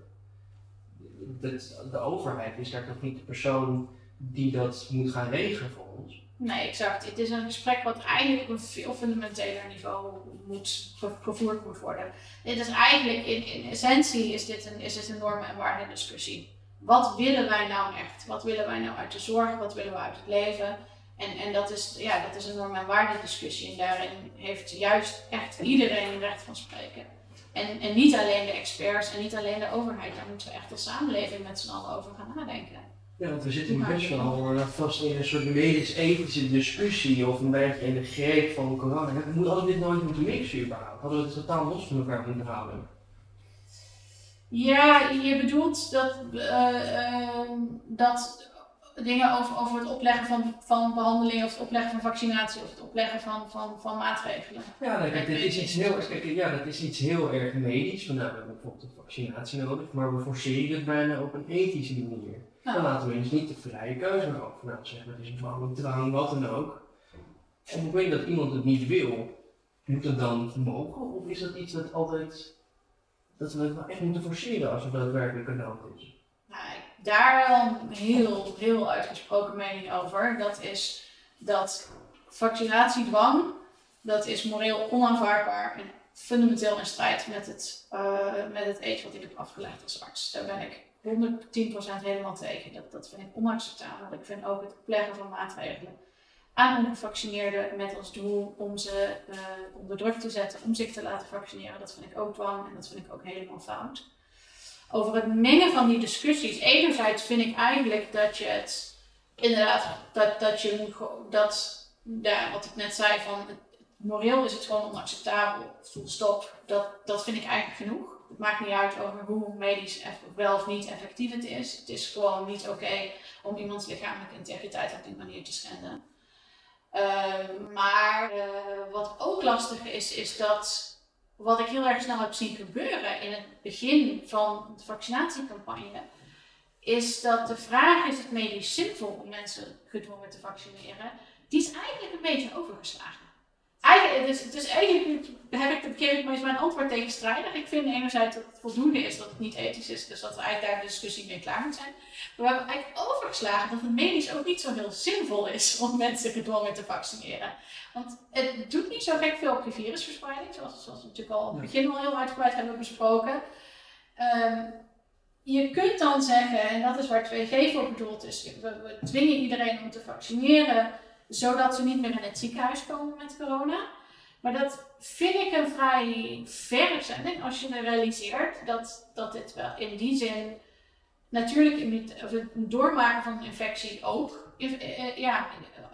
Dat, de overheid is daar toch niet de persoon die dat moet gaan regelen voor ons? Nee, exact. Het is een gesprek wat eigenlijk op een veel fundamenteler niveau moet, gevoerd moet worden. Dit is eigenlijk, in, in essentie is dit, een, is dit een normen- en waardediscussie. Wat willen wij nou echt? Wat willen wij nou uit de zorg? Wat willen we uit het leven? En, en dat, is, ja, dat is een norm- en waardediscussie. En daarin heeft juist echt iedereen een recht van spreken. En, en niet alleen de experts en niet alleen de overheid. Daar moeten we echt als samenleving met z'n allen over gaan nadenken. Ja, want we zitten nu best wel vast in een soort medisch-ethische discussie of een beetje in de greep van corona. We hadden dit nooit moeten mixen überhaupt. Hadden we het totaal los van elkaar moeten houden. Ja, je bedoelt dat, uh, dat dingen over, over het opleggen van, van behandeling of het opleggen van vaccinatie of het opleggen van, van, van maatregelen. Ja, dat is iets heel, kijk, ja, dat is iets heel erg medisch. Van, nou, we hebben bijvoorbeeld een vaccinatie nodig, maar we forceren het bijna op een ethische manier. Dan laten we dus niet de vrije keuze over. Nou, zeg maar, het is een dwang, drang, wat dan ook. En op het moment dat iemand het niet wil, moet het dan mogen? Of is dat iets dat altijd, dat we het wel echt moeten forceren als het daadwerkelijk een nood is? Daar wel een heel, heel uitgesproken mening over. Dat is dat vaccinatiedwang, dat is moreel onaanvaardbaar en fundamenteel in strijd met het, uh, met het eet wat ik heb afgelegd als arts. Daar ben ik 110% helemaal tegen. Dat, dat vind ik onacceptabel. Ik vind ook het opleggen van maatregelen aan ongevaccineerden met als doel om ze uh, onder druk te zetten om zich te laten vaccineren. Dat vind ik ook dwang en dat vind ik ook helemaal fout. Over het mengen van die discussies. Enerzijds vind ik eigenlijk dat je het inderdaad, dat, dat je moet, dat, ja, wat ik net zei, van moreel is het gewoon onacceptabel, full stop. Dat, dat vind ik eigenlijk genoeg. Het maakt niet uit over hoe medisch wel of niet effectief het is. Het is gewoon niet oké om iemands lichamelijke integriteit op die manier te schenden. Ehm, maar uh, wat ook lastig is, is dat wat ik heel erg snel heb zien gebeuren in het begin van de vaccinatiecampagne, is dat de vraag is het medisch zinvol om mensen gedwongen te vaccineren, die is eigenlijk een beetje overgeslagen. Eigenlijk, dus, dus eigenlijk heb ik, keer ik mijn antwoord tegenstrijdig. Ik vind enerzijds dat het voldoende is dat het niet ethisch is, dus dat we eigenlijk daar de discussie mee klaar moet zijn. Maar we hebben eigenlijk overgeslagen dat het medisch ook niet zo heel zinvol is om mensen gedwongen te vaccineren. Want het doet niet zo gek veel op je virusverspreiding, zoals, zoals we natuurlijk al in het begin al heel uitgebreid hebben besproken. Um, je kunt dan zeggen, en dat is waar 2G voor bedoeld is, we, we dwingen iedereen om te vaccineren zodat ze niet meer in het ziekenhuis komen met corona. Maar dat vind ik een vrij verre zending als je realiseert dat, dat dit wel in die zin natuurlijk het doormaken van een infectie ook eh, eh, ja,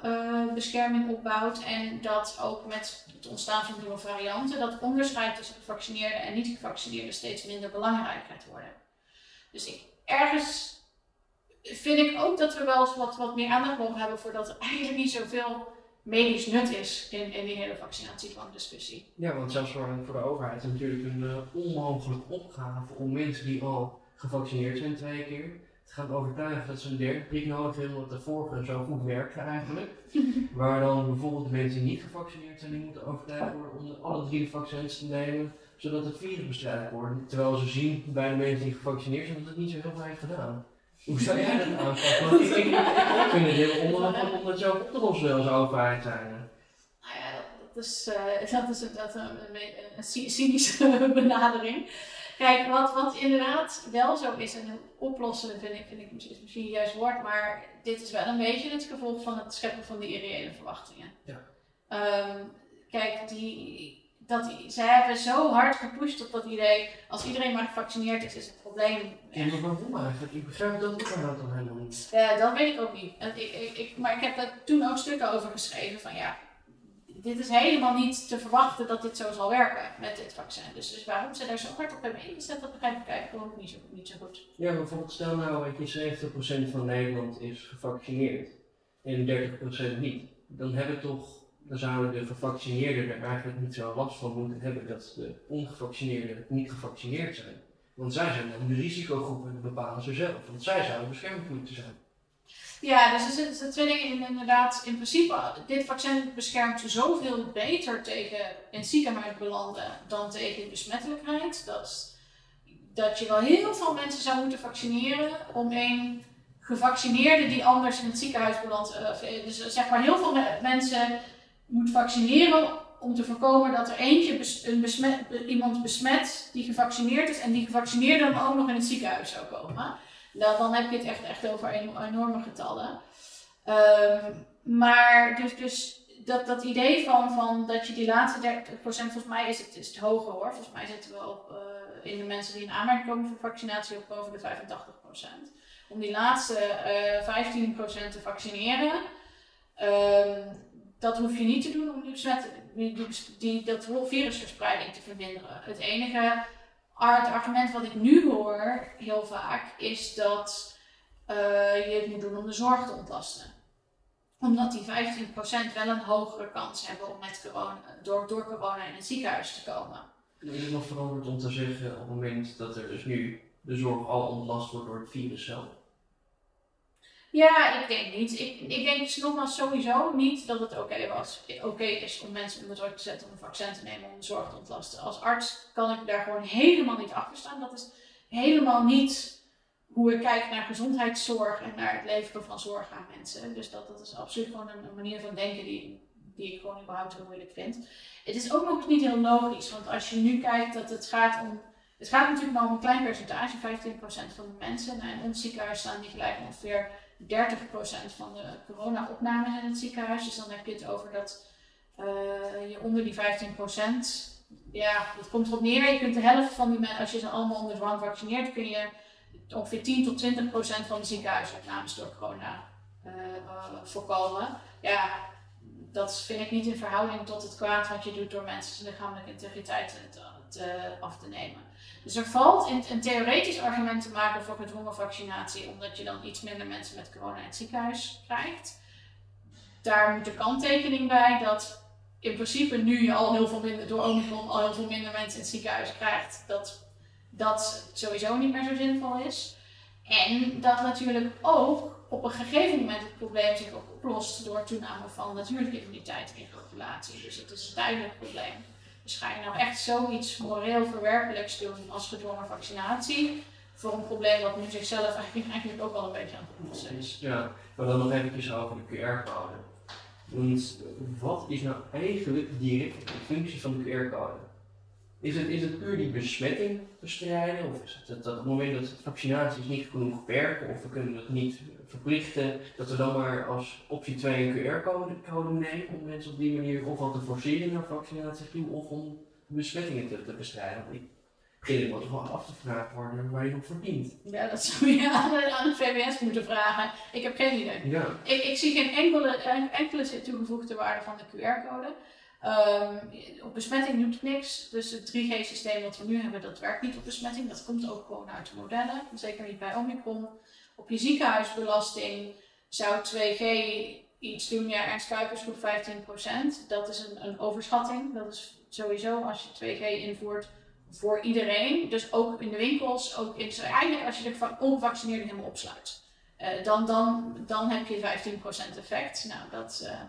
uh, bescherming opbouwt. En dat ook met het ontstaan van nieuwe varianten, dat onderscheid tussen gevaccineerden en niet-gevaccineerden steeds minder belangrijk gaat worden. Dus ik, ergens vind ik ook dat we wel eens wat, wat meer aandacht mogen hebben voor dat er eigenlijk niet zoveel medisch nut is in, in die hele discussie. Ja, want zelfs voor, voor de overheid is het natuurlijk een uh, onmogelijke opgave om mensen die al gevaccineerd zijn twee keer te gaan overtuigen dat ze een derde prik nodig hebben, omdat de vorige zo goed werkte eigenlijk. [laughs] Waar dan bijvoorbeeld de mensen die niet gevaccineerd zijn, die moeten overtuigd worden om alle drie vaccins te nemen, zodat het virus bestrijd wordt. Terwijl ze zien bij de mensen die gevaccineerd zijn dat het niet zo heel veel heeft gedaan. Hoe zou jij dat aanpakken? Want ik, ik, ik, vind het heel onmogelijk om dat zo op te lossen als overheid zijn. Nou ja, dat is, uh, dat is, dat een, een, een cynische [laughs] benadering. Kijk, wat, wat inderdaad wel zo is, en oplossen vind ik, vind ik is misschien juist woord, maar dit is wel een beetje het gevolg van het scheppen van die irreële verwachtingen. Ja. Um, kijk, die, dat, zij hebben zo hard gepusht op dat idee, als iedereen maar gevaccineerd is, is het probleem. Ja, maar waarom eigenlijk? Ik begrijp dat ook dan helemaal niet. Ja, dat weet ik ook niet. Ik, ik, ik, maar ik heb daar toen ook stukken over geschreven van ja, dit is helemaal niet te verwachten dat dit zo zal werken met dit vaccin. Dus, dus waarom ze daar zo hard op hebben ingezet, dat begrijp ik eigenlijk ook niet zo, niet zo goed. Ja, bijvoorbeeld stel nou dat je 70% van Nederland is gevaccineerd en 30% niet. Dan hebben toch dan zouden de gevaccineerden er eigenlijk niet zo last van moeten hebben dat de ongevaccineerden niet gevaccineerd zijn. Want zij zijn dan de risicogroep en bepalen ze zelf. Want zij zouden beschermd moeten zijn. Ja, dus er zijn twee dingen inderdaad. In principe, dit vaccin beschermt zoveel beter tegen in ziekenhuis belanden dan tegen besmettelijkheid. Dat, dat je wel heel veel mensen zou moeten vaccineren om een gevaccineerde die anders in het ziekenhuis belandt. Eh, dus zeg maar heel veel mensen moet vaccineren om te voorkomen dat er eentje een besmet, iemand besmet die gevaccineerd is en die gevaccineerde dan ook nog in het ziekenhuis zou komen. Dan, dan heb je het echt, echt over enorme getallen. Um, maar dus, dus dat, dat idee van, van dat je die laatste 30%, volgens mij is het, is het hoger hoor. Volgens mij zitten we op, uh, in de mensen die in aanmerking komen voor vaccinatie op boven de 85%. Om die laatste uh, eh, 15% te vaccineren. Um, dat hoef je niet te doen om die, die, die, dat virusverspreiding te verminderen. Het enige het argument wat ik nu hoor heel vaak is dat uh, je het moet doen om de zorg te ontlasten. Omdat die 15% wel een hogere kans hebben om met corona, door, door corona in het ziekenhuis te komen. Is het nog veranderd om te zeggen op het moment dat er dus nu de zorg al ontlast wordt door het virus zelf? Ja, ik denk niet. Ik, ik denk dus nogmaals sowieso niet dat het oké was. Oké is om mensen onder druk te zetten om een vaccin te nemen om de zorg te ontlasten. Als arts kan ik daar gewoon helemaal niet achter staan. Dat is helemaal niet hoe ik kijk naar gezondheidszorg en naar het leveren van zorg aan mensen. Dus dat, dat is absoluut gewoon een, manier van denken die, die ik gewoon überhaupt heel moeilijk vind. Het is ook nog niet heel logisch, want als je nu kijkt dat het gaat om. Het gaat natuurlijk maar om een klein percentage, 15% van de mensen. Nou, in ons ziekenhuis staan die gelijk ongeveer 30% van de corona-opnames in het ziekenhuis. Dus dan heb je het over dat uh, je onder die 15%, ja, dat komt erop neer. Je kunt de helft van die mensen, als je ze allemaal onder dwang vaccineert, kun je ongeveer 10 tot 20 procent van de ziekenhuisopnames door corona uh, voorkomen. Ja, dat vind ik niet in verhouding tot het kwaad wat je doet door mensen lichamelijke integriteit te, te, af te nemen. Dus er valt een theoretisch argument te maken voor gedwongen vaccinatie, omdat je dan iets minder mensen met corona in het ziekenhuis krijgt. Daar moet de kanttekening bij dat in principe nu je al heel veel minder, door Omicron al heel veel minder mensen in het ziekenhuis krijgt. Dat dat sowieso niet meer zo zinvol is. En dat natuurlijk ook op een gegeven moment het probleem zich oplost door toename van natuurlijke immuniteit in de populatie. Dus het is een duidelijk probleem. Dus ga je nou echt zoiets moreel verwerpelijks doen als gedwongen vaccinatie voor een probleem dat nu zichzelf eigenlijk, eigenlijk ook al een beetje aan het oplossen is. Ja, maar dan nog even over de QR-code. Want wat is nou eigenlijk direct de functie van de QR-code? Is het, is het puur die besmetting bestrijden? Of is het dat op het moment dat vaccinaties niet genoeg werken, of we kunnen het niet verplichten, dat we dan maar als optie 2 een QR-code nemen om mensen op die manier ofwel te forceren naar vaccinatie toe, of om besmettingen te, te bestrijden? Want ik begin toch wel af te vragen worden waar je op verdient. Ja, dat zou je [laughs] aan, aan het VWS moeten vragen. Ik heb geen idee. Ja. Ik, ik zie geen enkele, enkele toegevoegde waarde van de QR-code. Um, op besmetting doet het niks. Dus het 3G-systeem wat we nu hebben, dat werkt niet op besmetting. Dat komt ook gewoon uit de modellen. Zeker niet bij Omicron. Op je ziekenhuisbelasting zou 2G iets doen. Ja, Ernst Kuipers groep 15%. Dat is een, een overschatting. Dat is sowieso als je 2G invoert voor iedereen. Dus ook in de winkels. Ook in, eigenlijk als je de ongevaccineerden helemaal opsluit. Uh, dan, dan, dan heb je 15% effect. Nou, dat... Uh,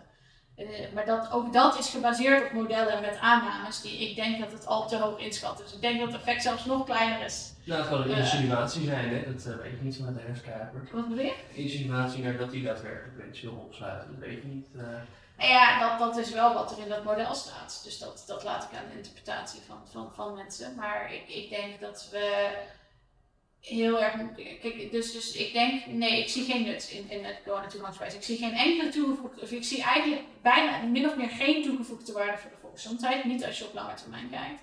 uh, maar dat, ook dat is gebaseerd op modellen met aannames die ik denk dat het al te hoog inschat. Dus ik denk dat het effect zelfs nog kleiner is. Nou, het kan een insinuatie zijn, hè? dat uh, weet je niet van de herfstkaper. Wat bedoel je? Insinuatie naar dat hij daadwerkelijk mensen wil opsluiten, dat weet je niet. Ja, dat, dat is wel wat er in dat model staat. Dus dat, dat laat ik aan de interpretatie van, van, van mensen. Maar ik, ik denk dat we heel erg. Kijk, dus, dus ik denk, nee, ik zie geen nut in, in het corona-toegangsbewijs. Ik zie geen enkele toegevoegde, of ik zie eigenlijk bijna min of meer geen toegevoegde waarde voor de volksgezondheid. Niet als je op lange termijn kijkt.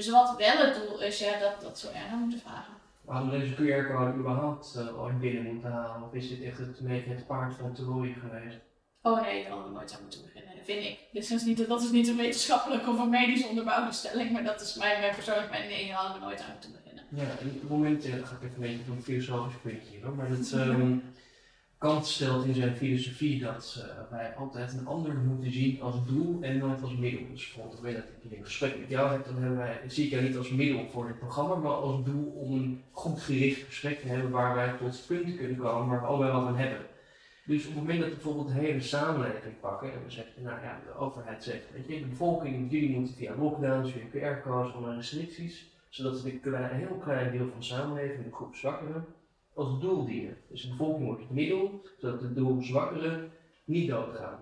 Dus wat wel het doel is, ja, dat, dat zou erg moeten vragen. Hadden we deze QR-code überhaupt uh, ooit binnen moeten halen? Of is dit echt het, het paard van te rooien geweest? Oh nee, daar hadden we nooit aan moeten beginnen, vind ik. Dus dat is niet, dat is niet een wetenschappelijke of een medisch onderbouwde stelling, maar dat is mijn, mijn persoonlijk mening. Nee, daar hadden we nooit aan moeten beginnen. Ja, op het moment, ja, ga ik even een beetje een filosofisch puntje hier, maar dat um, [laughs] Kant stelt in zijn filosofie dat uh, wij altijd een ander moeten zien als doel en nooit als middel. Dus bijvoorbeeld, weet dat ik een gesprek met jou heb, dan hebben wij, zie ik jou niet als middel voor dit programma, maar als doel om een goed gericht gesprek te hebben waar wij tot punten kunnen komen waar we allebei wel van hebben. Dus op het moment dat we bijvoorbeeld de hele samenleving pakken en we zeggen, nou ja, de overheid zegt, weet je, de bevolking, jullie moeten via lockdowns, via QR-codes, onder restricties, zodat we een heel klein deel van de samenleving, de groep zwakkeren, als doel dienen. Dus de bevolking wordt het middel, zodat de zwakkeren niet doodgaan.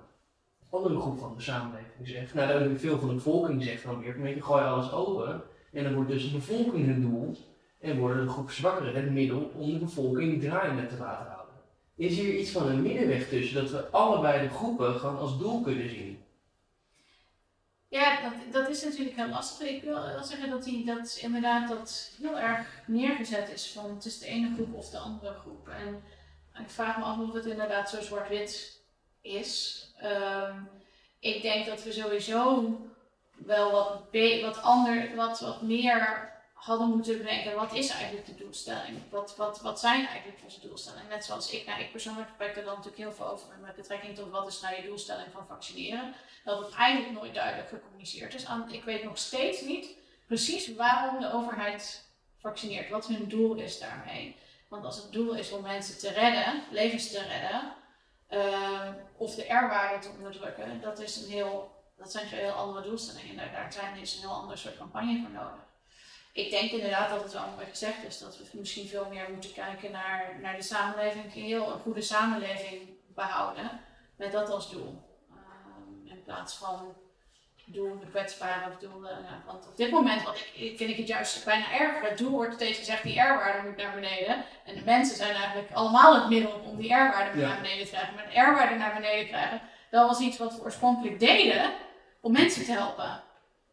Een andere groep van de samenleving zegt, nou dan veel van de bevolking zegt dan weer, je gooi alles open en dan wordt dus de bevolking het doel en worden de groep zwakkeren het middel om de bevolking draaiende te laten houden. Is hier iets van een middenweg tussen, dat we allebei de groepen gewoon als doel kunnen zien? Ja, dat, dat is natuurlijk heel lastig. Ik wil wel zeggen dat, die, dat inderdaad dat heel erg neergezet is van het is de ene groep of de andere groep. En ik vraag me af of het inderdaad zo zwart-wit is. Um, ik denk dat we sowieso wel wat, wat, ander, wat, wat meer hadden moeten bedenken, wat is eigenlijk de doelstelling? Wat, wat, wat zijn eigenlijk onze doelstellingen? Net zoals ik, nou, ik persoonlijk spreek er dan natuurlijk heel veel over met betrekking tot wat is nou je doelstelling van vaccineren. Dat het eigenlijk nooit duidelijk gecommuniceerd is. ik weet nog steeds niet precies waarom de overheid vaccineert, wat hun doel is daarmee. Want als het doel is om mensen te redden, levens te redden, uh, of de R-waarde te onderdrukken, dat, is een heel, dat zijn heel andere doelstellingen. Daar, daar zijn is een heel ander soort campagne voor nodig. Ik denk inderdaad dat het wel mooi gezegd is dat we misschien veel meer moeten kijken naar, naar de samenleving, heel een goede samenleving behouden, met dat als doel. Uh, in plaats van doel de kwetsbare of doel. ja, want op dit moment ik, vind ik het juist bijna erger. Het doel wordt steeds gezegd, die R-waarde moet naar beneden. En de mensen zijn eigenlijk allemaal het middel om die R-waarde naar beneden te krijgen. Maar de R-waarde naar beneden krijgen, dat was iets wat we oorspronkelijk deden om mensen te helpen.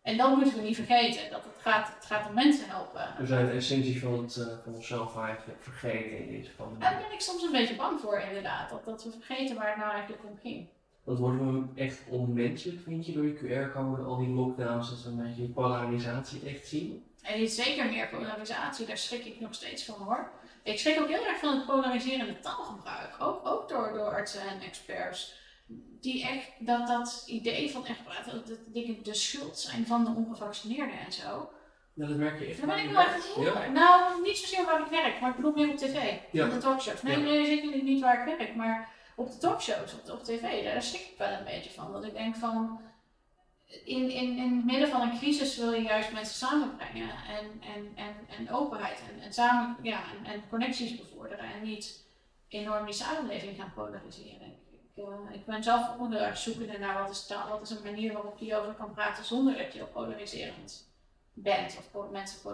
En dat moeten we niet vergeten, dat het gaat, het gaat om mensen helpen. We zijn de essentie van, het, uh, van onszelf eigenlijk vergeten in deze pandemie. Daar ben ik soms een beetje bang voor inderdaad, dat, dat we vergeten waar het nou eigenlijk om ging. Dat worden we echt onmenselijk, vind je, door je QR-code, al die lockdowns, dat we een beetje die polarisatie echt zien? En is zeker meer polarisatie, daar schrik ik nog steeds van hoor. Ik schrik ook heel erg van het polariserende taalgebruik, ook, ook door, door artsen en experts. Die echt, dat, dat idee van echt praten, dat dingen de schuld zijn van de ongevaccineerden en zo. Nou, dat merk je echt. Dat ben ik wel echt heel Nou, niet zozeer waar ik werk, maar ik bedoel meer op tv. Ja. de talkshows. Nee, nee, zeker niet waar ik werk, maar op de talkshows, op, op tv, daar schrik ik wel een beetje van. Dat ik denk van, in, in, in het midden van een crisis wil je juist mensen samenbrengen en, en, en, en openheid en, en, samen, ja, en, en connecties bevorderen en niet enorm die samenleving gaan polariseren. Ik, uh, ik ben zelf ook erg zoekende naar wat is, wat is een manier waarop je over kan praten zonder dat je polariserend bent of mensen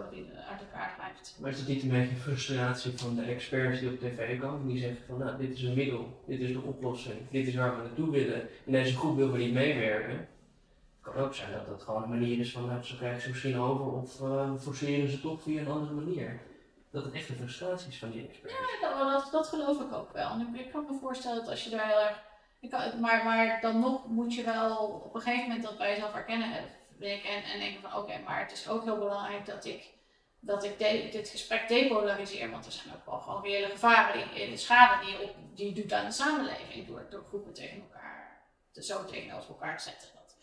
uit elkaar drijft. Maar is het niet een beetje frustratie van de experts die op tv komen, die zeggen van nou, dit is een middel, dit is de oplossing, dit is waar we naartoe willen, en deze groep wil we niet meewerken. Het kan ook zijn dat dat gewoon een manier is van nou, ze krijgen ze misschien over of uh, forceren ze toch via een andere manier. Dat het echt een frustratie is van die experts. Ja, dat, dat, geloof ik ook wel. En ik, kan me voorstellen dat als je daar heel erg. Ik maar, maar dan nog moet je wel op een gegeven moment dat bij jezelf erkennen en, en denken van oké, maar het is ook heel belangrijk dat ik, dat ik dit gesprek depolariseer. Want er zijn ook wel gewoon reële gevaren, die, de schade die je, op, die doet aan de samenleving door, door groepen tegen elkaar, te, zo tegenover elkaar te zetten. Dat,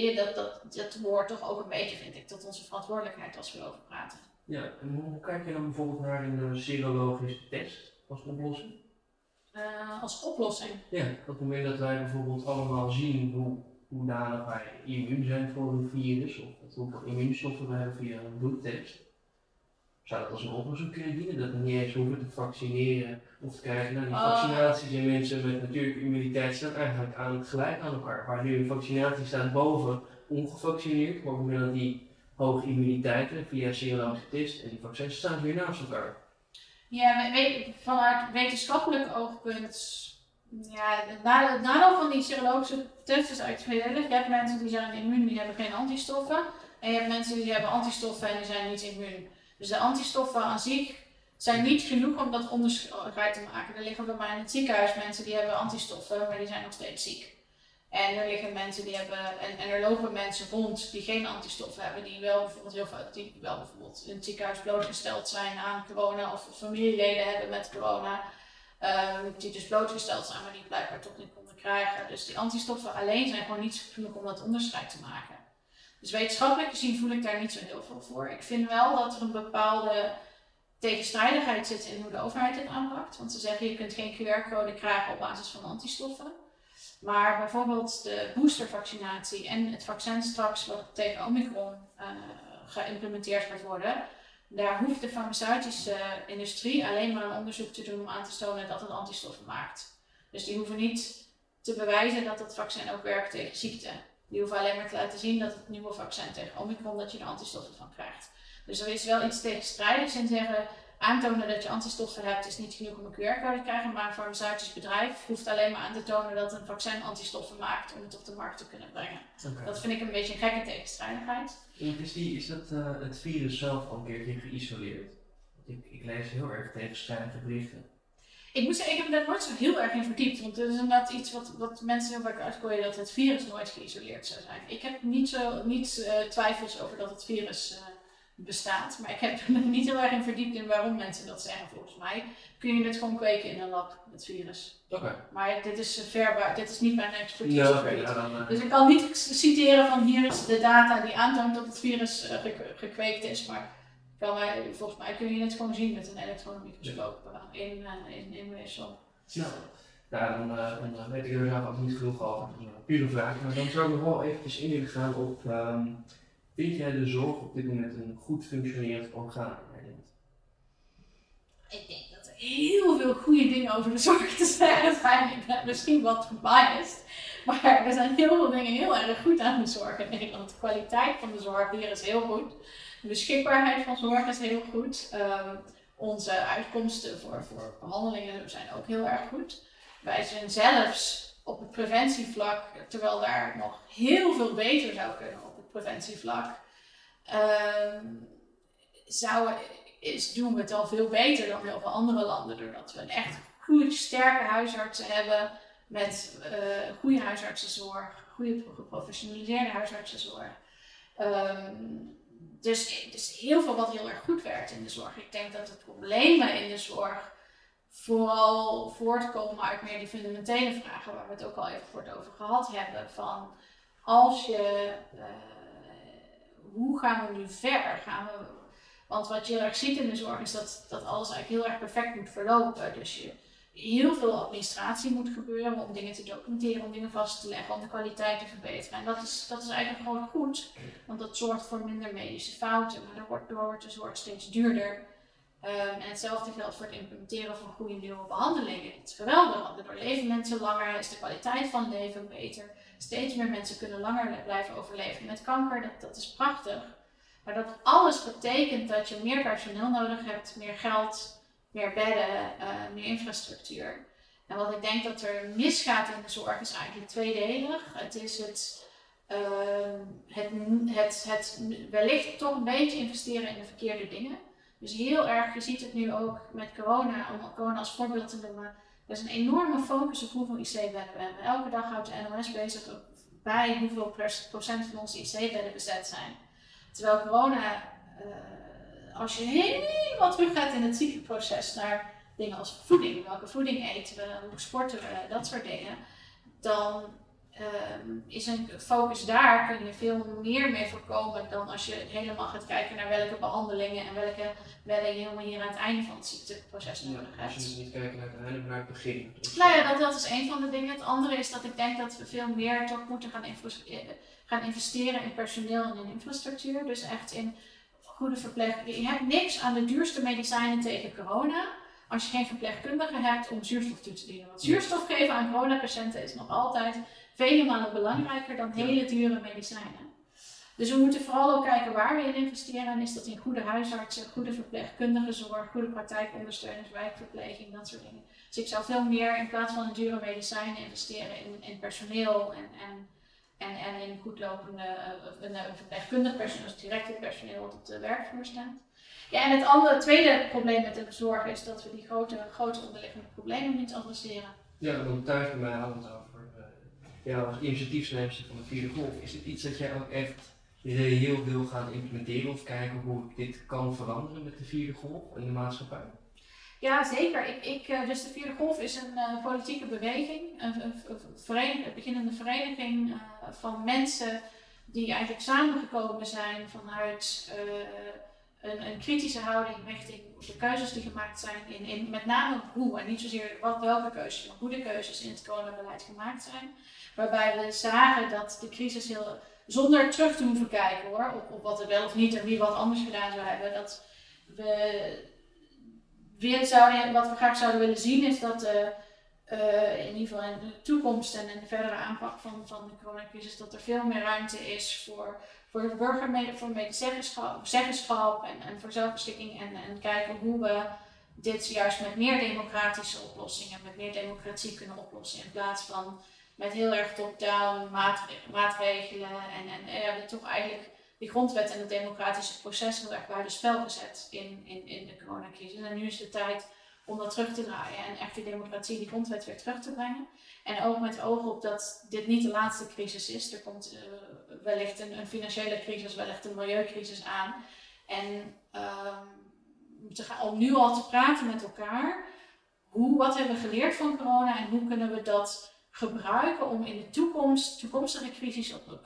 je, dat, dat, dat hoort toch ook een beetje, vind ik, tot onze verantwoordelijkheid als we over praten. Ja, en hoe kijk je dan bijvoorbeeld naar een serologische test als oplossing? Uh, als oplossing? Ja, op het moment dat wij bijvoorbeeld allemaal zien hoe hoedanig wij immuun zijn voor een virus, of hoeveel immuunstoffen we hebben via een bloedtest, zou dat als een oplossing kunnen dienen? Dat we niet eens hoeven te vaccineren of te krijgen. Nou, die oh. vaccinaties in mensen met natuurlijke immuniteit staan eigenlijk aan, gelijk aan elkaar. Waar nu een vaccinatie staat boven ongevaccineerd, maar op het moment dat die hoge immuniteit via serologische test en die vaccins staan weer naast elkaar. Ja, vanuit wetenschappelijk oogpunt ja, het nadeel, van die serologische test is tweeledig. Je hebt mensen die zijn immuun, die hebben geen antistoffen. En je hebt mensen die hebben antistoffen en die zijn niet immuun. Dus de antistoffen aan zich zijn niet genoeg om dat onderscheid te maken. Er liggen bij mij in het ziekenhuis mensen die hebben antistoffen, maar die zijn nog steeds ziek. En er liggen mensen die hebben, en, en er lopen mensen rond die geen antistoffen hebben, die wel bijvoorbeeld heel veel, die wel bijvoorbeeld in het ziekenhuis blootgesteld zijn aan corona of familieleden hebben met corona. Ehm, die dus blootgesteld zijn, maar die blijkbaar toch niet konden krijgen. Dus die antistoffen alleen zijn gewoon niet genoeg om dat onderscheid te maken. Dus wetenschappelijk gezien voel ik daar niet zo heel veel voor. Ik vind wel dat er een bepaalde tegenstrijdigheid zit in hoe de overheid dit aanpakt. Want ze zeggen je kunt geen QR-code krijgen op basis van antistoffen. Maar bijvoorbeeld de boostervaccinatie en het vaccin straks wat tegen Omicron uh, geïmplementeerd gaat worden, daar hoeft de farmaceutische industrie alleen maar een onderzoek te doen om aan te tonen dat het antistoffen maakt. Dus die hoeven niet te bewijzen dat het vaccin ook werkt tegen ziekte. Die hoeven alleen maar te laten zien dat het nieuwe vaccin tegen Omicron, dat je er antistoffen van krijgt. Dus er is wel iets tegenstrijdigs in zeggen, aantonen dat je antistoffen hebt is niet genoeg om een QR-code te krijgen, maar een farmaceutisch bedrijf hoeft alleen maar aan te tonen dat een vaccin antistoffen maakt om het op de markt te kunnen brengen. Dat vind ik een beetje een gekke tegenstrijdigheid. Is, die, is dat uh, het virus zelf al een keertje geïsoleerd? Ik, ik lees heel erg tegenstrijdige berichten. Ik moet zeggen, ik heb daar nooit zo heel erg in verdiept. Want het is inderdaad iets wat, wat mensen heel vaak uitgooien dat het virus nooit geïsoleerd zou zijn. Ik heb niet, zo, niet uh, twijfels over dat het virus uh, bestaat. Maar ik heb er [laughs] niet heel erg in verdiept in waarom mensen dat zeggen. Volgens mij kun je het gewoon kweken in een lab, het virus. Oké. Maar dit is verbaar, dit is niet mijn expertise. Ja, nou dan, eh, Dus ik kan niet citeren van hier is de data die aantoont dat het virus eh, gek- gekweekt is. Maar kan volgens mij kun je het gewoon zien met een elektronenmicroscoop eh, in, eh, in, in weefsel. Nou, nou dan, dan eh, weet ik er zelf ook niet genoeg over. Dat is een pure vraag. Maar dan zou ik nog wel eventjes in willen gaan op. ehm, vind jij de zorg op dit moment een goed functionerend orgaan? Ik denk dat er heel veel goede dingen over de zorg te zeggen zijn. Ik ben misschien wat gebiased. Maar er zijn heel veel dingen heel erg goed aan de zorg in Nederland. De kwaliteit van de zorg hier is heel goed. De beschikbaarheid van zorg is heel goed. Ehm, onze uitkomsten voor, voor behandelingen zijn ook heel erg goed. Wij zijn zelfs op het preventievlak, terwijl daar nog heel veel beter zou kunnen op het preventievlak, ehm, doen we het al veel beter dan heel veel andere landen. Doordat we een echt goed sterke huisartsen hebben met eh, goede huisartsenzorg, goede geprofessionaliseerde huisartsenzorg. Ehm, dus, dus heel veel wat heel erg goed werkt in de zorg. Ik denk dat de problemen in de zorg vooral voortkomen uit meer die fundamentele vragen waar we het ook al even kort over gehad hebben. Van als je, eh, hoe gaan we nu verder? Gaan we, want wat je heel erg ziet in de zorg is dat, dat alles eigenlijk heel erg perfect moet verlopen. Dus je, heel veel administratie moet gebeuren om dingen te documenteren, om dingen vast te leggen, om de kwaliteit te verbeteren. En dat is, dat is eigenlijk gewoon goed, want dat zorgt voor minder medische fouten. Maar dan wordt, door wordt de zorg steeds duurder. Ehm, en hetzelfde geldt voor het implementeren van goede nieuwe behandelingen. Het is geweldig, want daardoor leven mensen langer, is de kwaliteit van leven beter. Steeds meer mensen kunnen langer blijven overleven met kanker, dat, dat is prachtig. Maar dat alles betekent dat je meer personeel nodig hebt, meer geld, meer bedden, eh, meer infrastructuur. En wat ik denk dat er misgaat in de zorg is eigenlijk tweedelig. Het is het, ehm, het, het, het wellicht toch een beetje investeren in de verkeerde dingen. Dus heel erg, je ziet het nu ook met corona, om corona als voorbeeld te noemen. Er is een enorme focus op hoeveel IC-bedden we hebben. Elke dag houdt de NOS bezig bij hoeveel procent van onze IC-bedden bezet zijn. Terwijl corona, uh, als je helemaal terug gaat in het ziekteproces naar dingen als voeding, welke voeding eten we, hoe sporten we, dat soort dingen, dan um, is een focus daar, kun je veel meer mee voorkomen dan als je helemaal gaat kijken naar welke behandelingen en welke bedden je helemaal hier aan het einde van het ziekteproces nodig Ja, hebt. als je niet kijkt naar het einde, maar naar het begin. Dus, Nou ja, dat, dat is een van de dingen. Het andere is dat ik denk dat we veel meer toch moeten gaan, eh, gaan investeren in personeel en in infrastructuur. Dus echt in goede verpleegkundigen. Je hebt niks aan de duurste medicijnen tegen corona als je geen verpleegkundige hebt om zuurstof toe te dienen. Want zuurstof geven aan coronapatiënten is nog altijd vele malen belangrijker dan hele dure medicijnen. Dus we moeten vooral ook kijken waar we in investeren. En is dat in goede huisartsen, goede verpleegkundige zorg, goede praktijkondersteuners, wijkverpleging, dat soort dingen. Dus ik zou veel meer in plaats van dure medicijnen investeren in, in personeel en, en, en, en in goedlopende uh, een, verpleegkundig personeel, dus direct het personeel wat op de werkvloer staat. Ja, en het andere, tweede probleem met de zorg is dat we die grote, grote onderliggende problemen niet adresseren. Ja, want thuis bij mij we het over uh, jou als van de vierde golf. Is het iets dat jij ook echt reëel wil gaan implementeren of kijken hoe dit kan veranderen met de vierde golf in de maatschappij? Ja, zeker. Ik, ik, dus de Vierde Golf is een uh, politieke beweging, een, een, een, beginnende vereniging uh, van mensen die eigenlijk samengekomen zijn vanuit een, een, kritische houding richting de keuzes die gemaakt zijn, in, in, met name hoe en niet zozeer wat, welke keuzes, maar hoe de keuzes in het coronabeleid gemaakt zijn. Waarbij we zagen dat de crisis heel, zonder terug te hoeven kijken hoor, op, op wat er wel of niet en wie wat anders gedaan zou hebben, dat we wat we graag zouden willen zien is dat uh, uh, in ieder geval in de toekomst en in de verdere aanpak van, van de coronacrisis, dat er veel meer ruimte is voor, voor de burger, voor medezeggenschap zeggenschap en, en voor zelfbeschikking en, en kijken hoe we dit juist met meer democratische oplossingen, met meer democratie kunnen oplossen. In plaats van met heel erg top-down maatregelen en, en uh, toch eigenlijk die grondwet en het democratische proces heel erg buitenspel gezet in, in, in de coronacrisis. En nu is de tijd om dat terug te draaien en echt die democratie, die grondwet weer terug te brengen. En ook met oog op dat dit niet de laatste crisis is. Er komt uh, wellicht een, een, financiële crisis, wellicht een milieucrisis aan. En ehm, gaan, om nu al te praten met elkaar. Hoe, wat hebben we geleerd van corona en hoe kunnen we dat gebruiken om in de toekomst, toekomstige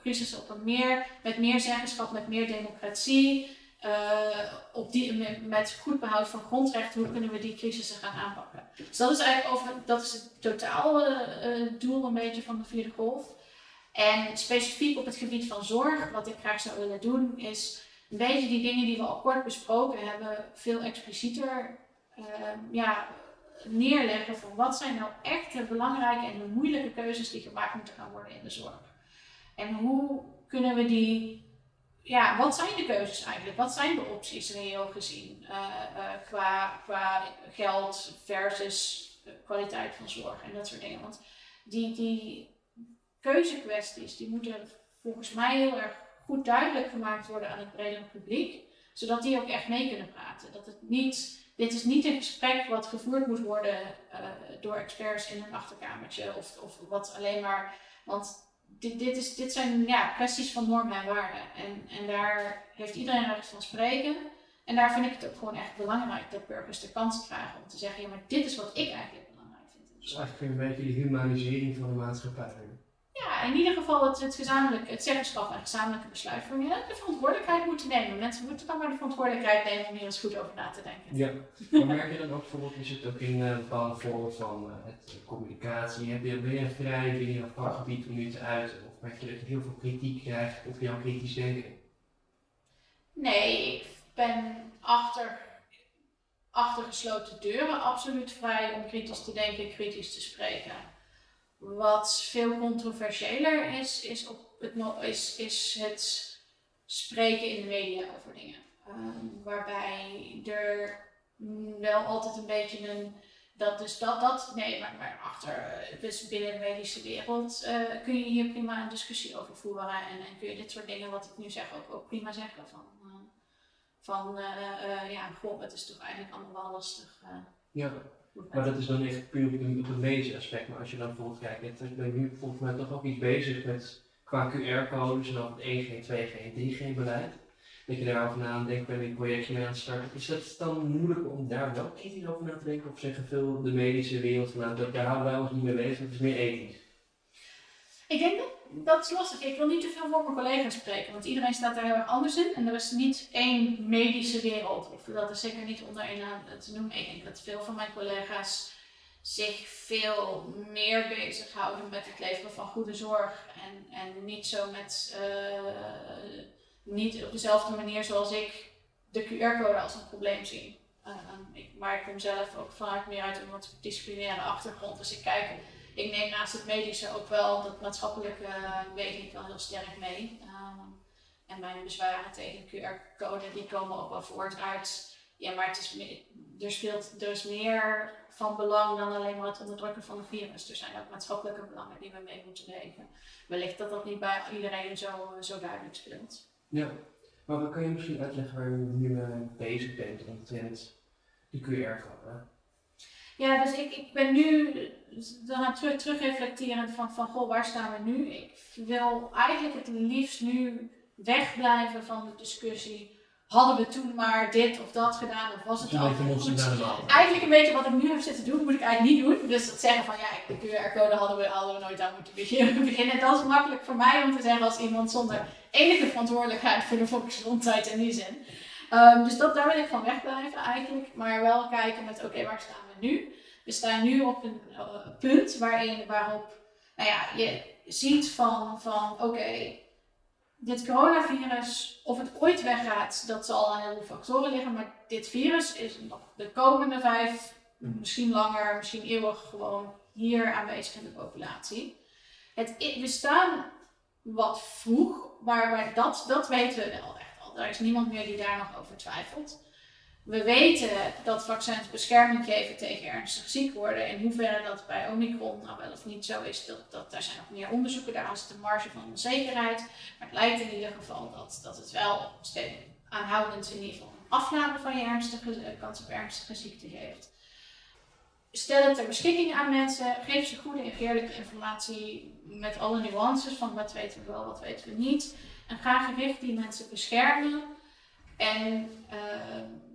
crisis op, op meer, met meer zeggenschap, met meer democratie, uh, op die, met, goed behoud van grondrechten, hoe kunnen we die crisissen gaan aanpakken. Dus dat is eigenlijk over, dat is het totaal uh, doel een beetje van de vierde golf. En specifiek op het gebied van zorg, wat ik graag zou willen doen, is een beetje die dingen die we al kort besproken hebben, veel explicieter uh, ja, neerleggen van wat zijn nou echt de belangrijke en de moeilijke keuzes die gemaakt moeten gaan worden in de zorg. En hoe kunnen we die, ja, wat zijn de keuzes eigenlijk? Wat zijn de opties reëel gezien uh, uh, qua, qua geld versus kwaliteit van zorg en dat soort dingen? Want die, die keuzekwesties, die moeten volgens mij heel erg goed duidelijk gemaakt worden aan het bredere publiek, zodat die ook echt mee kunnen praten. Dat het niet dit is niet een gesprek wat gevoerd moet worden uh, door experts in een achterkamertje of, of wat alleen maar. Want dit, dit, is, dit zijn ja, kwesties van normen en waarden. En, en daar heeft iedereen recht van spreken. En daar vind ik het ook gewoon echt belangrijk dat burgers de kans krijgen om te zeggen: ja, maar dit is wat ik eigenlijk belangrijk vind. Dus eigenlijk een beetje de humanisering van de maatschappij ja, in ieder geval het, het gezamenlijk, het zeggenschap en gezamenlijke besluitvorming. de verantwoordelijkheid moeten nemen. Mensen moeten dan maar de verantwoordelijkheid nemen om hier eens goed over na te denken. Ja, maar merk je dan ook bijvoorbeeld, je zit ook in uh, bepaalde vormen van uh, het, communicatie. Heb je, ben je vrij binnen je vakgebied om je te uiten? Of merk je dat je heel veel kritiek krijgt op jouw kritisch denken? Nee, ik ben achter, achter gesloten deuren absoluut vrij om kritisch te denken, kritisch te spreken. Wat veel controversiëler is, is, op het, is, is het spreken in de media over dingen. Um, waarbij er wel altijd een beetje een. Dat dus dat, dat, nee, maar, maar achter, dus binnen de medische wereld uh, kun je hier prima een discussie over voeren. En, en kun je dit soort dingen, wat ik nu zeg, ook, ook prima zeggen. Van, uh, van uh, ja, goh, het is toch eigenlijk allemaal wel lastig. ja. Maar dat is dan echt puur op het medische aspect. Maar als je dan bijvoorbeeld kijkt, ik ben nu volgens mij toch ook iets bezig met qua QR-codes en ook het 1G, 2G en 3G-beleid. Dat je daarover na denkt bij een projectje mee aan te starten. Is het dan moeilijk om daar wel kritisch over na te denken? Of zeggen veel de medische wereld nou, daar houden wij ons niet mee bezig, het is meer ethisch? Ik denk dat dat is lastig. Ik wil niet te veel voor mijn collega's spreken, want iedereen staat daar heel erg anders in. En er is niet één medische wereld. Of dat is zeker niet onder één naam te noemen. Ik denk dat veel van mijn collega's zich veel meer bezighouden met het leveren van goede zorg. En, en niet zo met, uh, niet op dezelfde manier zoals ik de QR-code als een probleem zie. Uh, ik, maar ik kom zelf ook vaak meer uit een wat disciplinaire achtergrond. Dus ik kijk ik neem naast het medische ook wel dat maatschappelijke ik wel heel sterk mee. Um, en mijn bezwaren tegen QR-code die komen ook wel voort uit. Ja, maar het is er, speelt, is meer van belang dan alleen maar het onderdrukken van een virus. Er zijn ook maatschappelijke belangen die we mee moeten wegen. Wellicht dat dat niet bij iedereen zo, zo duidelijk speelt. Ja, maar kan je misschien uitleggen waar je nu mee bezig bent omtrent die QR-code? Ja, dus ik, ik ben nu dan terug, terug reflecterend van, van goh, waar staan we nu? Ik wil eigenlijk het liefst nu wegblijven van de discussie. Hadden we toen maar dit of dat gedaan of was het al? Eigenlijk een beetje wat ik nu heb zitten doen, moet ik eigenlijk niet doen. Dus dat zeggen van ja, de QR-code hadden we, hadden we nooit aan moeten [laughs] beginnen. Dat is makkelijk voor mij om te zeggen als iemand zonder enige verantwoordelijkheid voor de volksgezondheid in die zin. Um, dus dat, daar wil ik van wegblijven eigenlijk. Maar wel kijken met oké, waar staan we nu? We staan nu op een uh, punt waarin, waarop nou ja, je ziet van, van oké, dit coronavirus, of het ooit weggaat, dat zal aan heel veel factoren liggen. Maar dit virus is nog de komende vijf, misschien langer, misschien eeuwig gewoon hier aanwezig in de populatie. Het, we staan wat vroeg, maar, maar dat, dat weten we wel echt al. Er is niemand meer die daar nog over twijfelt. We weten dat vaccins bescherming geven tegen ernstig ziek worden. In hoeverre dat bij Omicron nou wel of niet zo is, dat, dat, daar zijn nog meer onderzoeken. Daar is de marge van onzekerheid. Maar het lijkt in ieder geval dat, dat het wel aanhoudend in ieder geval een afname van je ernstige, eh, kans op ernstige ziekte geeft. Stel het ter beschikking aan mensen. Geef ze goede en eerlijke informatie met alle nuances van wat weten we wel, wat weten we niet. En ga gericht die mensen beschermen En uh,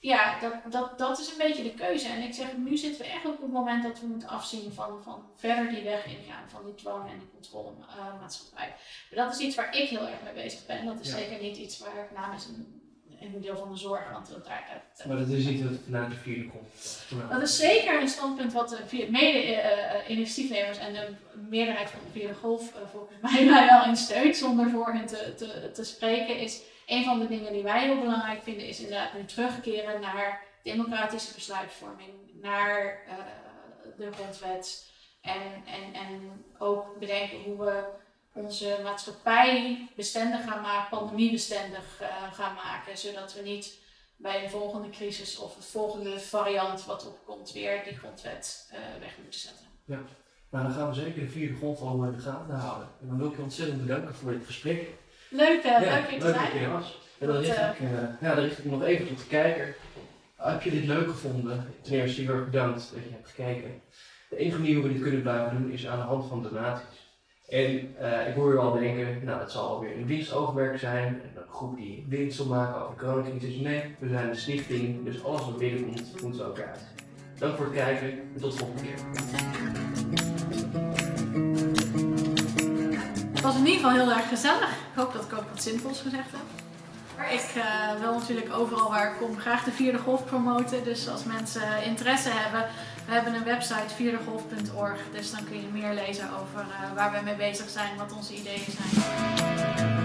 ja, dat, dat, dat is een beetje de keuze. En ik zeg, nu zitten we echt op het moment dat we moeten afzien van, van verder die weg ingaan, van die dwang en die controlemaatschappij. maar dat is iets waar ik heel erg mee bezig ben. Dat is zeker niet iets waar ik namens een, een deel van de zorg, want daar, Maar dat is niet wat naar de vierde komt. Dat is zeker een standpunt wat de mede-initiatiefnemers en de meerderheid van de vierde golf volgens [laughs] mij wel in steunt, zonder voor hen te, te, te spreken, is een van de dingen die wij heel belangrijk vinden is inderdaad nu terugkeren naar democratische besluitvorming, naar uh, de grondwet. En, en, en ook bedenken hoe we onze maatschappij bestendig gaan maken, pandemiebestendig uh, gaan maken, zodat we niet bij een volgende crisis of een volgende variant wat opkomt weer die grondwet uh, weg moeten zetten. Ja, maar dan gaan we zeker de golf al in de gaten houden. En dan wil ik je ontzettend bedanken voor dit gesprek. Leuk, uh, ja, leuk je te zijn. En dan richt, ik, uh, ja, dan richt ik nog even tot de kijker. Heb je dit leuk gevonden? Ten eerste heel erg bedankt dat je hebt gekeken. De enige manier hoe we dit kunnen blijven doen is aan de hand van donaties. En uh, ik hoor je al denken, nou het zal alweer een winstoogmerk zijn, een groep die winst zal maken over de coronacrisis. Nee, we zijn een stichting, dus alles wat binnenkomt, moet ook uit. Dank voor het kijken en tot de volgende keer. In ieder geval heel erg gezellig. Ik hoop dat ik ook wat zinvols gezegd heb. Ik uh, wil natuurlijk overal waar ik kom graag de Vierde Golf promoten. Dus als mensen interesse hebben, we hebben een website vierdegolf.org. Dus dan kun je meer lezen over uh, waar we mee bezig zijn, wat onze ideeën zijn.